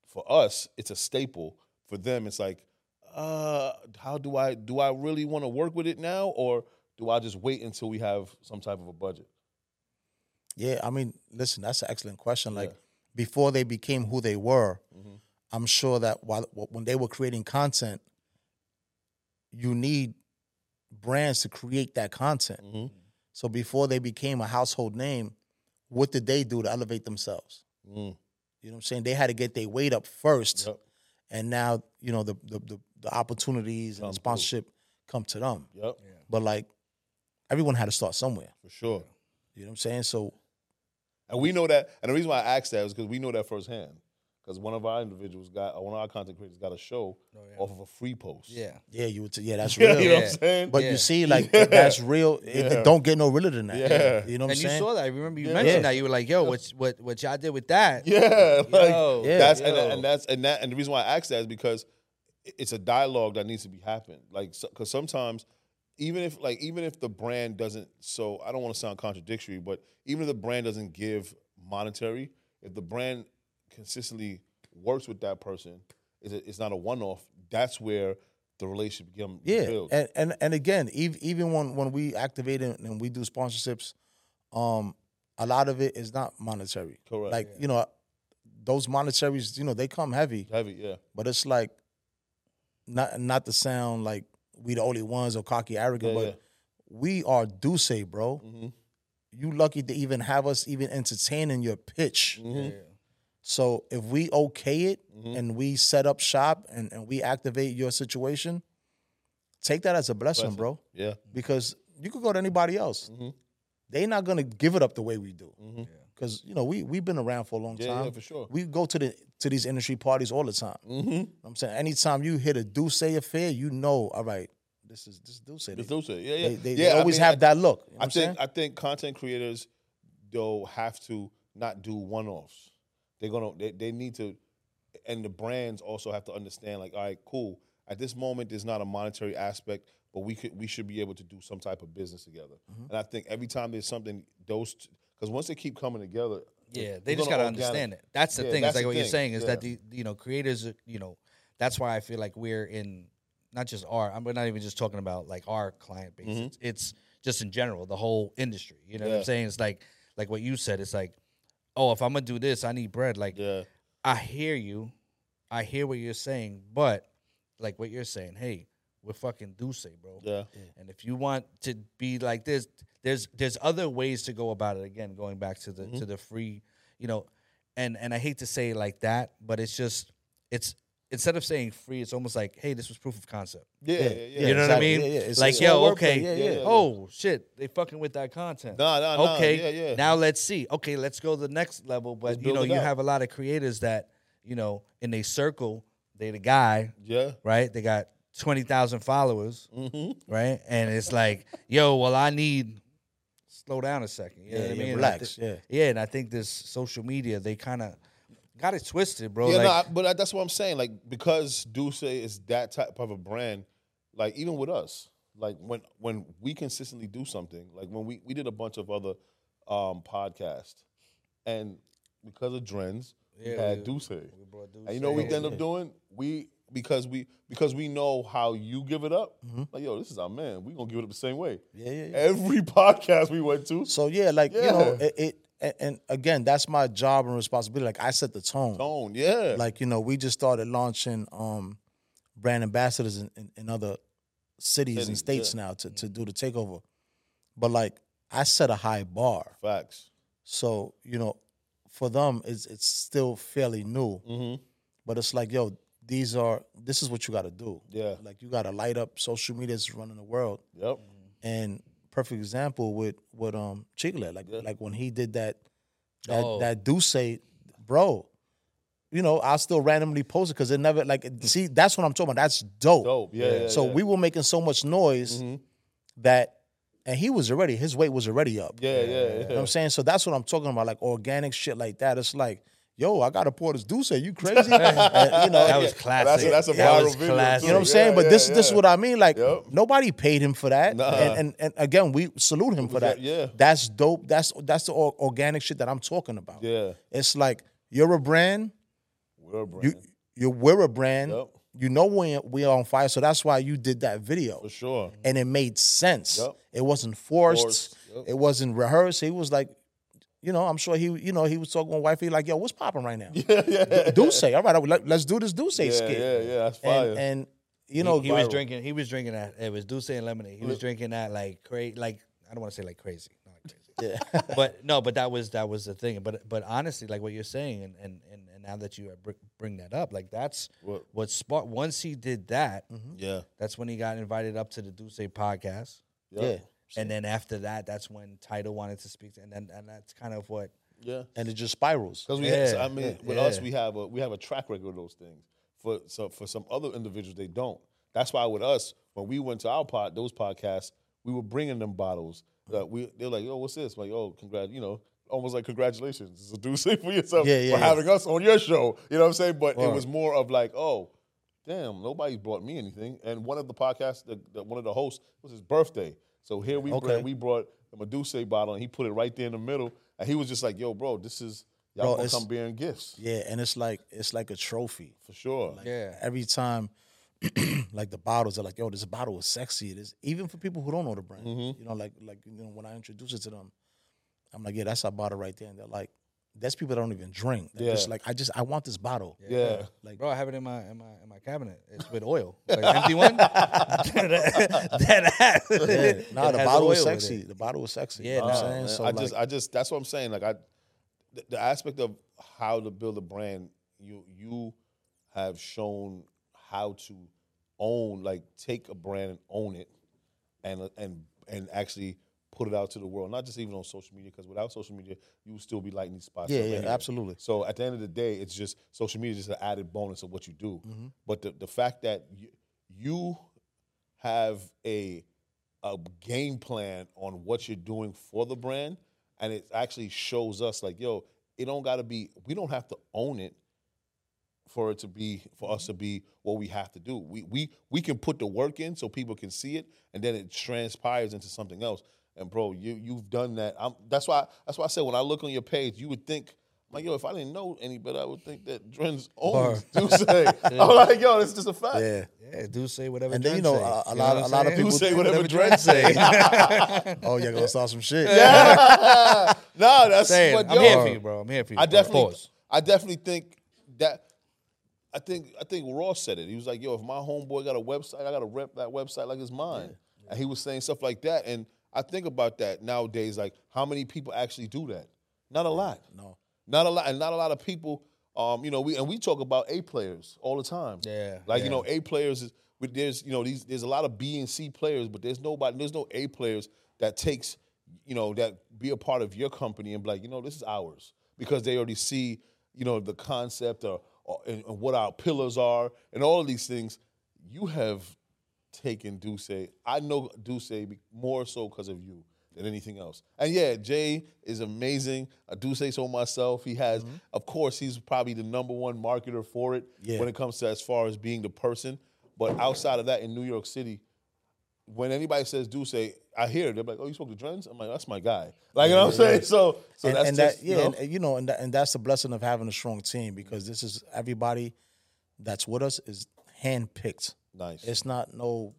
for us, it's a staple. For them, it's like, uh, how do I do I really want to work with it now, or do I just wait until we have some type of a budget? yeah, I mean, listen, that's an excellent question. Like Yeah. before they became who they were, Mm-hmm. I'm sure that while when they were creating content, you need brands to create that content. Mm-hmm. So before they became a household name, what did they do to elevate themselves? Mm. You know what I'm saying? They had to get their weight up first, Yep. and now you know the the the, the opportunities and Come the through. sponsorship come to them. Yep, But like everyone had to start somewhere. for sure. You know what I'm saying? So And we know that. And the reason why I asked that is because we know that firsthand. Because one of our individuals got, uh, one of our content creators got a show oh, off of a free post. Yeah. yeah, you would t- yeah, that's real. you real. know what I'm saying? But Yeah. you see, like Yeah. that's real. It, it don't get no realer than that. Yeah. You know what and I'm saying? And you saw that. I remember you Yeah. mentioned Yeah. that. You were like, "Yo, what's what what y'all did with that?" Yeah, like Yo, Yeah. that's yo. and that's and that and the reason why I asked that is because it's a dialogue that needs to be happening. Like, because sometimes even if like even if the brand doesn't, so I don't want to sound contradictory, but even if the brand doesn't give monetary, if the brand consistently works with that person, it's, it's not a one off. That's where the relationship become Yeah, builds. and and and again, even when when we activate it and we do sponsorships, um, a lot of it is not monetary. Correct. Like you know, those monetaries, you know, they come heavy, Heavy, yeah, but it's like not not to sound like we the only ones or cocky arrogant, Yeah, but yeah. we are D'usse, bro. Mhm. You lucky to even have us even entertaining your pitch. Mhm. So if we okay it Mm-hmm. and we set up shop and, and we activate your situation, take that as a blessing, Blessing. bro. yeah, Because you could go to anybody else. Mhm. They're not gonna give it up the way we do. Because you know, we we've been around for a long Yeah, time. yeah, for sure. We go to the to these industry parties all the time. mm-hmm. I'm saying anytime you hit a D'usse affair, you know, all right, this is this is D'usse. The They, D'usse, yeah, yeah, they, they, yeah. they I always mean, have I- that look. You know I think saying? I think content creators though have to not do one offs. They're gonna they, they need to and the brands also have to understand like, all right, cool. At this moment there's not a monetary aspect, but we could we should be able to do some type of business together. Mm-hmm. And I think every time there's something those because once they keep coming together, Yeah, they just gotta organic- understand it. That's the Yeah, thing. that's It's like what you're saying is Yeah. that the you know creators, you know, that's why I feel like we're in not just our. I'm not even just talking about like our client base. It's, it's just in general the whole industry. You know what Mm-hmm. I'm saying? It's like like what you said. It's like, oh, if I'm gonna do this, I need bread. Like Yeah. I hear you, I hear what you're saying, but like what you're saying, hey, we're fucking D'usse, bro. Yeah. And if you want to be like this, there's there's other ways to go about it. Again, going back to the Mm-hmm. to the free, you know, and and I hate to say it like that, but it's just it's instead of saying free, it's almost like, hey, this was proof of concept. Yeah, yeah, yeah. you know what I mean? Yeah, yeah. It's- like, it's yo, all okay, Yeah, yeah, yeah. oh shit, they fucking with that content. Nah, nah, nah. okay, Yeah, yeah. now let's see. Okay, let's go to the next level. But Let's you know, you out. have a lot of creators that you know in a circle, they the guy, yeah. right? They got twenty thousand followers, Mm-hmm. right? And it's like, yo, well, I need slow down a second. You know Yeah, what I mean? And I relax, thi- yeah. yeah. And I think this social media, they kind of got it twisted, bro. Yeah, like, no, I- but I- that's what I'm saying. Like because D'usse is that type of a brand, like even with us, like when when we consistently do something, like when we we did a bunch of other um podcasts, and because of Drens, we Yeah, had we- D'usse. we D'usse And you know what we end up doing? We because we because we know how you give it up. Mm-hmm. Like yo, this is our man. We gonna give it up the same way. Yeah, yeah, yeah. Every podcast we went to, So yeah, like you know, it, it and, again, that's my job and responsibility. Like I set the tone. tone, yeah, Like you know, we just started launching um brand ambassadors in, in, in other cities and states yeah. now to, to do the takeover. But like I set a high bar. facts. So, you know, for them it's it's still fairly new. Mm-hmm. But it's like, yo, these are this is what you gotta do. Yeah. Like you gotta light up social media is running the world Yep. and perfect example with with um Chiglet. Like like when he did that that Oh. that do say, bro. You know, I still randomly post it because it never like see. That's what I'm talking about. That's dope. Dope. Yeah, yeah, so yeah. we were making so much noise Mhm. that, and he was already his weight was already up. Yeah, yeah, You know what yeah. I'm saying? So that's what I'm talking about, like organic shit like that. It's like, yo, I got to pour this D'usse. You crazy? And, you know, That was That's classic. a, that's a That viral was video. classic. too. you know what I'm saying? Yeah, but this yeah, this is what I mean. Like Yep. nobody paid him for that, Nah. and, and and again, we salute him for that. Yeah. that's dope. That's that's the organic shit that I'm talking about. Yeah. it's like you're a brand. We're a brand. You you we're a brand. Yep. You know we we are on fire, so that's why you did that video For sure. and it made sense. Yep. It wasn't forced. Forced, yep. It wasn't rehearsed. He was like, you know, I'm sure he, you know, he was talking with wifey like, yo, what's popping right now? Yeah, yeah. Do say, all right, let, us do this do say Yeah, skit. yeah, yeah. That's fire. And, and you He- know, he, was drinking. He was drinking that. It was D'usse and lemonade. He was drinking that like crazy. Like I don't want to say like crazy. Not like crazy. Yeah. but no, but that was that was the thing. But but honestly, like what you're saying, and and and, and now that you bring that up, like that's What- what sparked. Once he did that, yeah. that's when he got invited up to the D'usse podcast. yeah. And then after that, that's when Title wanted to speak, to, and then and that's kind of what. Yeah. And it just spirals. Because we, Yeah, have, I mean, yeah, with yeah. us, we have a we have a track record of those things. For so for some other individuals, they don't. That's why with us, when we went to our pod, those podcasts, we were bringing them bottles. That we they're like, "Yo, what's this?" I'm like, "Oh, congrats!" You know, almost like congratulations. It's a do say for yourself Yeah, yeah, for yeah. having us on your show. You know what I'm saying? But it was more of like, "Oh, damn, nobody brought me anything." And one of the podcasts, the, the, one of the hosts, was his birthday. So here we Okay. brought, we brought a Medusa bottle, and he put it right there in the middle, and he was just like, "Yo, bro, this is." Y'all Bro, gonna come bearing gifts Yeah, and it's like it's like a trophy. for sure. Yeah. Every time, like the bottles are like, yo, this bottle is sexy. It is even for people who don't know the brand. Mm-hmm. You know, like like you know when I introduce it to them, I'm like, yeah, that's our bottle right there. And they're like, that's people that don't even drink. They're just Yeah. like, I just I want this bottle. Yeah. Like Bro, I have it in my in my in my cabinet. It's with oil, like empty one. that has. Yeah, nah, the bottle was sexy. The bottle was sexy. Yeah, you know what nah, I'm saying? Man, So I like, just, I just, that's what I'm saying. Like, I, the, the aspect of how to build a brand, you, you have shown how to own, like, take a brand and own it, and and and actually put it out to the world. Not just even on social media, because without social media, you would still be lighting these spots. Yeah, yeah, anyway. absolutely. So at the end of the day, it's just social media is just an added bonus of what you do. Mm-hmm. But the, the fact that you, you have a a game plan on what you're doing for the brand, and it actually shows us like, yo, it don't got to be. We don't have to own it for it to be for us to be what we have to do. We we we can put the work in so people can see it, and then it transpires into something else. And bro, you you've done that. I'm, that's why that's why I said when I look on your page, you would think. Like yo, if I didn't know any better, I would think that Dren's owns D'usse. I'm like, yo, this is just a fact. yeah. Yeah, do say whatever. And then, you know, say. a- a You lot- what a I'm lot of people D'usse say Whatever whatever Dren Dren say. Oh, you're gonna start some shit. Yeah, no, that's Saying, what I'm yo, here for you, bro. I'm here for you. I definitely, Pause. I definitely think that. I think I think Ross said it. He was like, "Yo, if my homeboy got a website, I got to rep that website like it's mine." And he was saying stuff like that. And I think about that nowadays. Like, how many people actually do that? Not a lot. No. Not a lot, and not a lot of people. Um, you know, we and we talk about A players all the time. Yeah, like you know, A players is. There's you know these there's a lot of B and C players, but there's nobody there's no A players that takes you know that be a part of your company and be like you know this is ours because they already see you know the concept or, or and, and what our pillars are and all of these things. You have taken D'usse. I know D'usse more so because of you than anything else. And yeah, Jay is amazing. I do say so myself. He has, mm-hmm. of course, he's probably the number one marketer for it Yeah. when it comes to as far as being the person. But outside of that, in New York City, when anybody says D'usse, I hear it. They're like, "Oh, you spoke to Drens?" I'm like, "That's my guy." Like you know what I'm saying? So, so and, that's and just that you yeah, know? and, you know, and that, and that's the blessing of having a strong team because this is everybody that's with us is handpicked. Nice. It's not no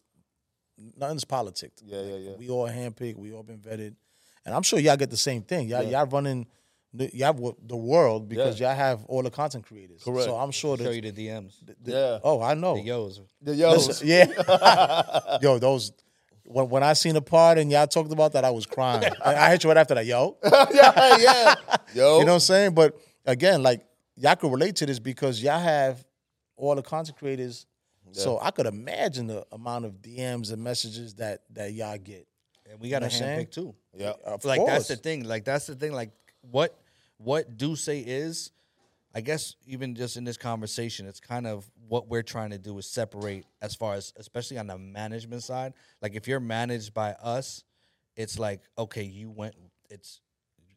nothing's politics. Yeah, yeah, yeah. We all handpicked. We all been vetted, and I'm sure y'all get the same thing. Y'all y'all running. the- Y'all the world because y'all have all the content creators. Correct. So I'm sure Show that. you the DMs, yeah. Oh, I know. the yos. The yo, Listen, yeah. yo, those when when I seen the part and y'all talked about that, I was crying. I, I hit you right after that, yo. yeah, yeah. Yo, You know what I'm saying? But again, like y'all could relate to this because y'all have all the content creators. So I could imagine the amount of DMs and messages that that y'all get. and we got know a handpick too. Yeah. Of like that's the thing. Like that's the thing. Like what what do say is, I guess even just in this conversation, it's kind of what we're trying to do is separate as far as especially on the management side. Like if you're managed by us, it's like okay, you went. It's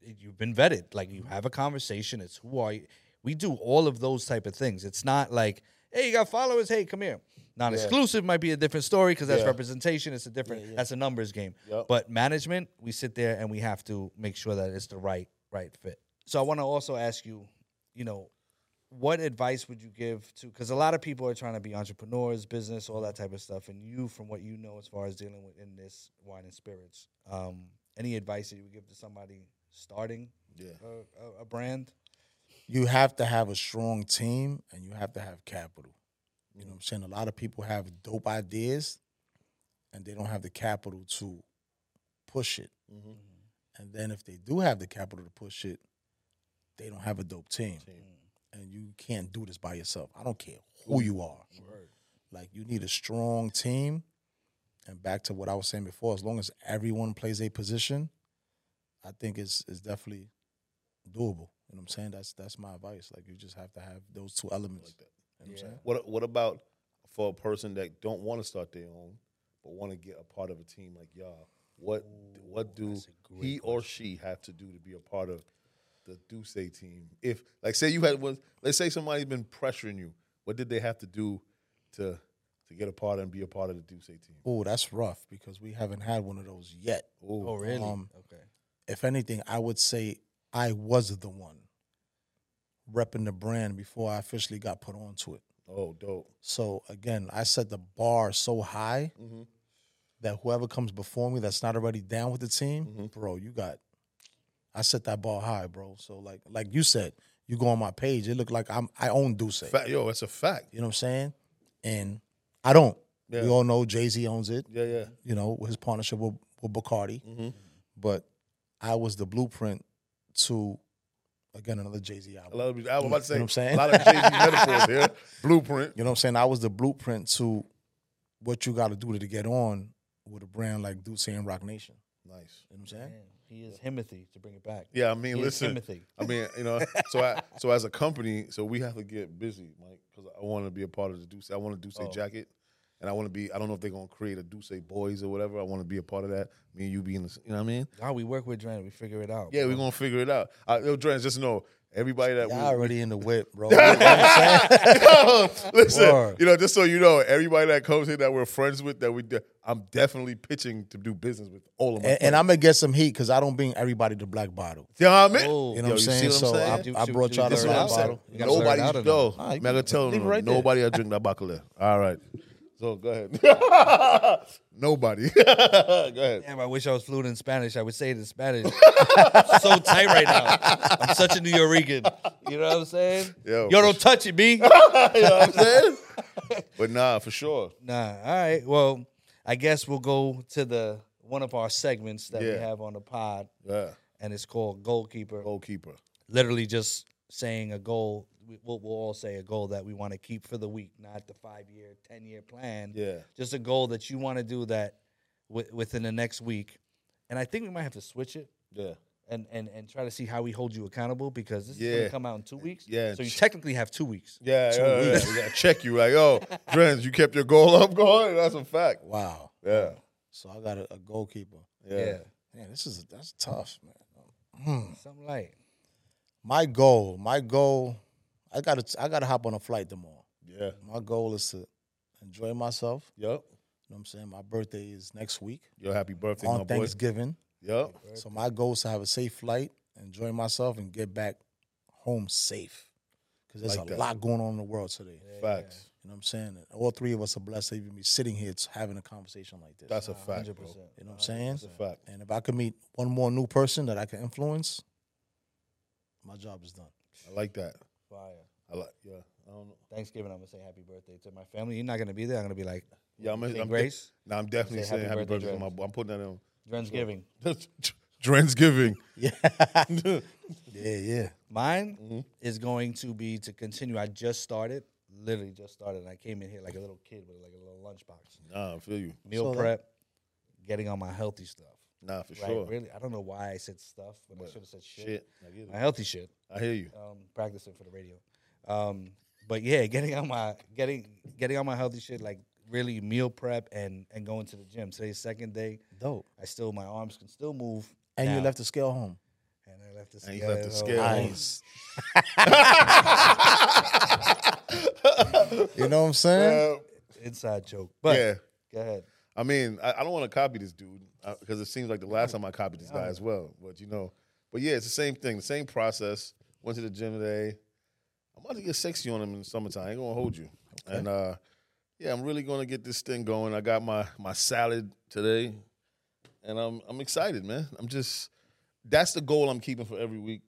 you've been vetted. Like you have a conversation. It's who are you? We do all of those type of things. It's not like hey, you got followers. Hey, come here. Non-exclusive might be a different story because that's Yeah. representation. It's a different. That's a numbers game. Yep. But management, we sit there and we have to make sure that it's the right right fit. So I want to also ask you, you know, what advice would you give to? Because a lot of people are trying to be entrepreneurs, business, all that type of stuff. And you, from what you know as far as dealing with in this wine and spirits, um, any advice that you would give to somebody starting Yeah. a, a, a brand? You have to have a strong team and you have to have capital. You know what I'm saying? A lot of people have dope ideas and they don't have the capital to push it. Mm-hmm. And then if they do have the capital to push it, they don't have a dope team. And you can't do this by yourself. I don't care who you are. Like you need a strong team. And back to what I was saying before, as long as everyone plays a position, I think it's it's definitely doable. You know what I'm saying? That's that's my advice. Like you just have to have those two elements. You know what I'm saying? What What about for a person that don't want to start their own, but want to get a part of a team like y'all? What What do he or she have to do to be a part of the D'usse team? If, like, say you had was, let's say somebody's been pressuring you, what did they have to do to to get a part and be a part of the D'usse team? Oh, that's rough because we haven't had one of those yet. Oh, really? Um, okay. If anything, I would say I was the one repping the brand before I officially got put onto it. Oh, dope. So again, I set the bar so high Mm-hmm. that whoever comes before me that's not already down with the team, Mm-hmm. bro, you got. I set that bar high, bro. So like like you said, you go on my page, it looked like I'm I own D'usse. Fact, yo, that's a fact. You know what I'm saying? And I don't. Yeah. We all know Jay Z owns it. Yeah, yeah. You know, with his partnership with, with Bacardi. Mm-hmm. But I was the blueprint to again another Jay Z album. lot of, I was about to say, You know what I'm saying? a lot of Jay Z metaphors here. Blueprint. You know what I'm saying? I was the blueprint to what you got to do to get on with a brand like D'usse and Roc Nation. Nice. You know what I'm saying? Man, he is Himothy to bring it back. Yeah, I mean, He listen. Timothy. I mean, you know, so I, so as a company, so we have to get busy, Mike, because I want to be a part of the D'usse. I want a D'usse Oh. jacket, and I want to be. I don't know if they're gonna create a D'usse boys or whatever. I want to be a part of that. Me and you being, the, you know what I mean? How we work with Dren, we figure it out. Yeah, we're gonna figure it out. Uh, yo, Drens, just know everybody that Y'all we. already in the whip, bro. You know I'm saying? Yo, listen, Word. you know, just so you know, everybody that comes here that we're friends with, that we, de- I'm definitely pitching to do business with all of them. and, and I'm gonna get some heat because I don't bring everybody to Black Bottle. you know what I mean? Oh. You know Yo, what I'm you saying? what I'm so saying? I, Do- I brought do y'all this to one Black out. Bottle. You gotta blur it Nobody, out or yo, no? Nah, you man, I tell them right there. nobody I drink that Bacala. All right, so go ahead. nobody, go ahead. Damn, I wish I was fluent in Spanish. I would say it in Spanish. so tight right now. I'm such a New Yorican. You know what I'm saying? Yo, Yo, don't touch it, B. you know what I'm saying? But nah, for sure. Nah. All right. Well, I guess we'll go to the one of our segments that we have on the pod, Yeah, and it's called Goalkeeper. goalkeeper. Literally just saying a goal. We- We'll, we'll all say a goal that we want to keep for the week, not the five year, 10 year plan. Yeah, Just a goal that you want to do that wi- within the next week. And I think we might have to switch it yeah. and, and, and try to see how we hold you accountable because this is gonna come out in two weeks. Yeah. So you technically have two weeks. Yeah, yeah, yeah, We gotta check you like, oh, Drens, you kept your goal up going. That's a fact. Wow. Yeah, So I got a, a goalkeeper. yeah. Yeah. Man, this is that's tough, man. Mm. Something like. My goal, my goal, I gotta I gotta hop on a flight tomorrow. Yeah. My goal is to enjoy myself. Yup. You know what I'm saying? My birthday is next week Yo, happy birthday, my on boy. Thanksgiving. Yup. So my goal is to have a safe flight, enjoy myself, and get back home safe. Because there's Like a that. lot going on in the world today. Facts. You know what I'm saying? And all three of us are blessed to even be sitting here t- having a conversation like this. That's a fact, 100%. bro. you know what I'm saying? That's a fact. And if I could meet one more new person that I can influence, my job is done. I like that. Fire. I like. Yeah. I don't know. Thanksgiving, I'm gonna say happy birthday to my family. You're not gonna be there. I'm gonna be like, Yeah, I'm. say I'm Grace, Now I'm definitely Say saying happy happy birthday, birthday, to my I'm putting that in. Friendsgiving. Drensgiving. Yeah. yeah, yeah. Mine Mm-hmm. is going to be to continue. I just started, literally just started. And I came in here like a little kid with like a little lunchbox. Nah, I feel you. Meal So that- prep, getting on my healthy stuff. Nah, for Right? sure. Really, I don't know why I said stuff when I should have said shit. Shit, I. My healthy shit. I hear you. Um, practicing for the radio. Um, but yeah, getting on my getting getting on my healthy shit, like really meal prep and and going to the gym. Today's second day. Dope. I still my arms can still move. And you left the scale home. and I left the And you scale. left the scale home. home. Nice. you know what I'm saying? Uh, Inside joke. But yeah. go ahead. I mean, I, I don't want to copy this dude because it seems like the last time I copied this guy as well. But you know, but yeah, it's the same thing, the same process. Went to the gym today. I'm about to get sexy on him in the summertime. I ain't gonna hold you. And uh, yeah, I'm really gonna get this thing going. I got my my salad today, and I'm I'm excited, man. I'm just that's the goal I'm keeping for every week.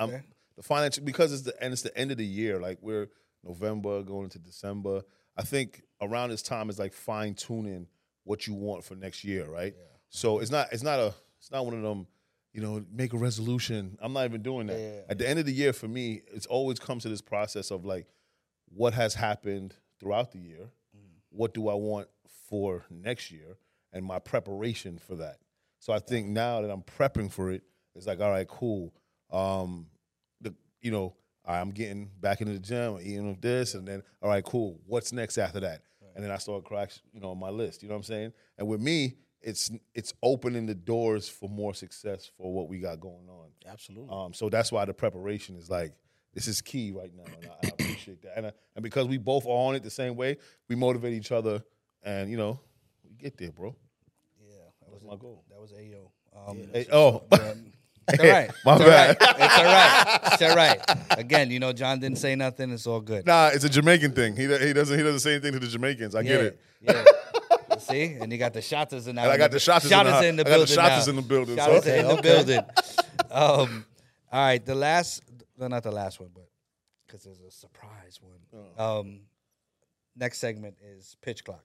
I'm- Okay. the financial because it's the and it's the end of the year. Like we're November going into December. I think around this time is like fine tuning what you want for next year, right? So it's not it's not a it's not one of them, you know, make a resolution. I'm not even doing that. Yeah, yeah, At the end of the year, for me, it's always comes to this process of like, what has happened throughout the year? What do I want for next year? And my preparation for that. So I think now that I'm prepping for it, it's like, all right, cool. Um, the you know, I'm getting back into the gym, eating with this, and then all right, cool. What's next after that? And then I start cracks, you know, on my list. You know what I'm saying? And with me, it's it's opening the doors for more success for what we got going on. Absolutely. Um, so that's why the preparation is like this is key right now, and I, I appreciate that. And I, and because we both are on it the same way, we motivate each other, and you know, we get there, bro. Yeah, that was my goal. That was Ayo. Um, Hey, oh, it's all right. My it's bad. All right. It's all right. It's all right. Again, you know, John didn't say nothing. It's all good. nah, it's a Jamaican thing. He he doesn't he doesn't say anything to the Jamaicans. I yeah, get it. Yeah. See, and you got the shotters in now. And I got the shotters in the in the I got the building. now. in the building, Shotters Okay, in the okay. building. Um, all right, the last, no, not the last one, but because there's a surprise one. Oh. Um, next segment is pitch clock.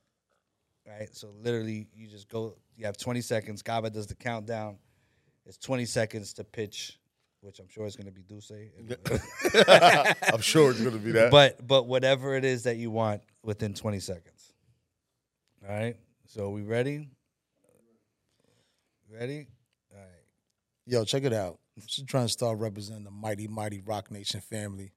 Right, so literally, you just go. You have 20 seconds. Caba does the countdown. It's 20 seconds to pitch, which I'm sure is going to be D'usse. I'm sure it's gonna be that. but but whatever it is that you want within 20 seconds. All right. So we ready? Ready? All right. Yo, check it out. I'm just trying to start representing the mighty, mighty Roc Nation family.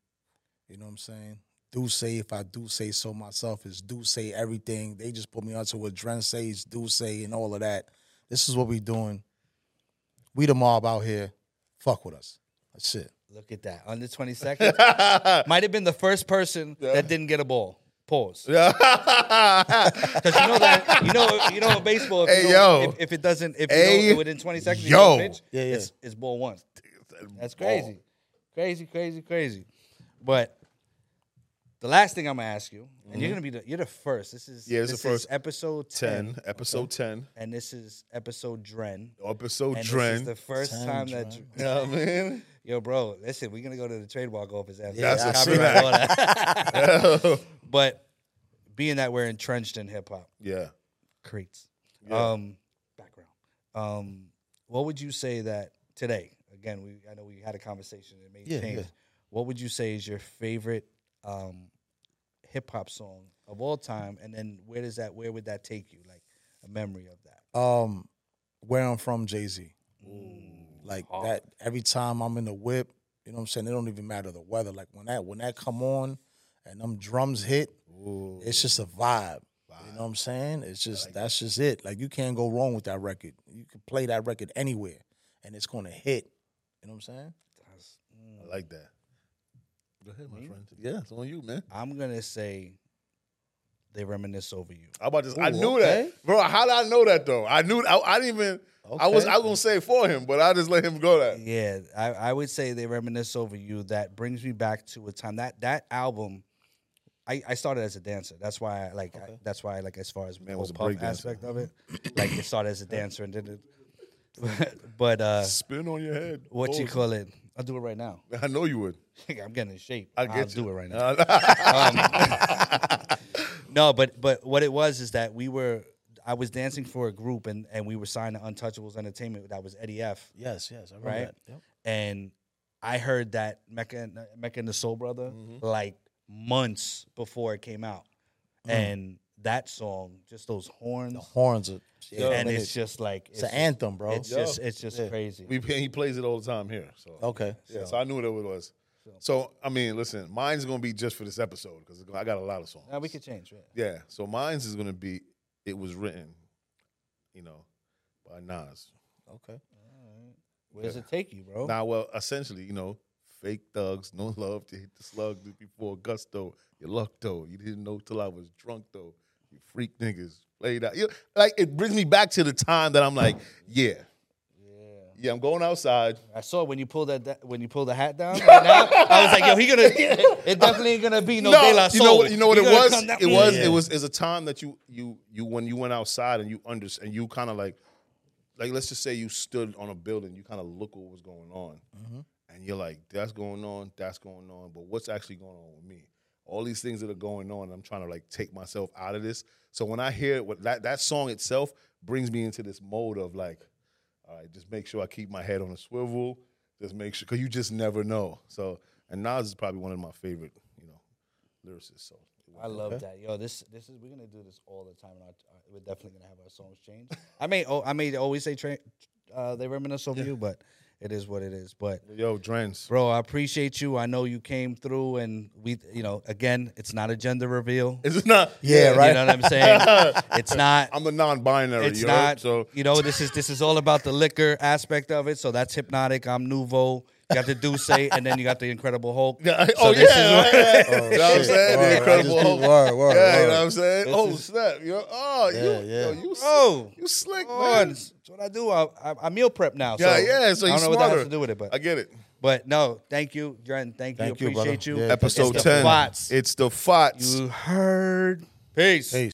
You know what I'm saying? Do say if I do say so myself is do say everything. They just put me onto what Dren says, do say, and all of that. This is what we doing. We the mob out here. Fuck with us. That's it. Look at that. Under 20 seconds. Might have been the first person that didn't get a ball. Pause. Because you know that you know you know baseball. If, Hey, you yo. if, if it doesn't if you Hey, don't, within 20 seconds yo. pitch, Yeah, yeah. It's, it's ball one. That's crazy. Crazy, crazy, crazy. But the last thing I'm gonna ask you, and you're gonna be the you're the first. This is Mm-hmm. Yeah, it's this the first. is episode 10, ten, episode ten, and this is episode Dren. episode And Dren. this is the first 10 time that you know what I mean? yo, bro, listen, we're gonna go to the trademark office after Yeah, this. I see Copyright that. all that. but being that we're entrenched in hip hop, yeah. creates. Yeah. Um, background. Um, what would you say that today? Again, we I know we had a conversation and made Yeah, change. yeah. What would you say is your favorite um, hip hop song of all time? And then where does that? Where would that take you? Like a memory of that. Um, where I'm from, Jay Z. Like hard. that. Every time I'm in the whip, you know what I'm saying. It don't even matter the weather. Like when that when that come on, and them drums hit, it's just a vibe. You know what I'm saying? It's just that's just it. Like you can't go wrong with that record. You can play that record anywhere, and it's gonna hit. You know what I'm saying? I like that. Go ahead, my friend. Yeah, it's on you, man. I'm gonna say they reminisce over you. How about this? I Ooh, knew okay. that, bro. How did I know that though? I knew. I, I didn't even. I was. I was gonna say it for him, but I just let him go. That. Yeah, I, I would say they reminisce over you. That brings me back to a time that that album. I, I started as a dancer. That's why I like. I, that's why I like as far as the Man whole was a puff break dancer. aspect of it. like it started as a dancer and then it. But, uh, Spin on your head. what you call it? I'll do it right now. I know you would. I'm getting in shape. I will get you. do it right now. Uh, No, but but what it was is that we were. I was dancing for a group and and we were signed to Untouchables Entertainment. That was Eddie F. Yes, yes. I remember Right? that. Yep. and I heard that Mecca and, Mecca and the Soul Brother Mm-hmm. like months before it came out, and that song, just those horns, The horns are, yeah, and it's just like it's an anthem, bro. It's just it's just Yeah. crazy. We he plays it all the time here. So okay. yeah, so I knew what it was. So I mean, listen, mine's gonna be just for this episode because I got a lot of songs. now we could change. Right? Yeah, so mine's is gonna be. It was written, you know, by Nas. Okay. Where does it take you, bro? Now, well, essentially, you know, fake thugs, no love to hit the slug before gusto. You luck though. You didn't know till I was drunk though. You freak niggas played out. You like it brings me back to the time that I'm like, yeah, yeah, I'm going outside. I saw when you pulled that that- when you pulled the hat down. Right now, I was like, yo, he gonna. It definitely ain't gonna be no, De La you know what? You know what it was? It was. Yeah. It was. Is a time that you you you when you went outside and you under and you kind of like like let's just say you stood on a building. You kind of look what was going on, mm-hmm. and you're like, that's going on, that's going on, but what's actually going on with me? All these things that are going on, I'm trying to like take myself out of this. So when I hear what that that song itself brings me into this mode of like, all right, just make sure I keep my head on a swivel. Just make sure, because you just never know. So, and Nas is probably one of my favorite, you know, lyricists. So, I love that. Yo, this this is we're gonna do this all the time. And our, our- we're definitely gonna have our songs change. I may oh, I may always say tra- uh, they reminisce over you, but it is what it is. But yo, Drens. bro, I appreciate you. I know you came through, and we, you know, again, it's not a gender reveal. It's not? Yeah, right. You know what I'm saying? it's not. I'm a non-binary. It's you know? not. So you know, this is this is all about the liquor aspect of it. So that's Hpnotiq. I'm Nuvo. You got the D'usse, and then you got the Incredible Hulk. Yeah, So oh yeah, this is yeah, what- yeah. Oh, you know what I'm oh, saying? Word, the Incredible Hulk. word, word, yeah, you know what I'm saying? This oh is- snap! Yo, oh, you, Yeah, yeah. Yo, you, Oh, you slick, oh, man. that's what I do. I, I, I meal prep now. Yeah, so yeah. So I you don't know what that smarter. has to do with it, but I get it. but no, thank you, Dren. Thank, Thank you. you, brother. Appreciate you. Yeah, Episode It's ten. Fots. It's the Fots. You heard. Peace. Peace.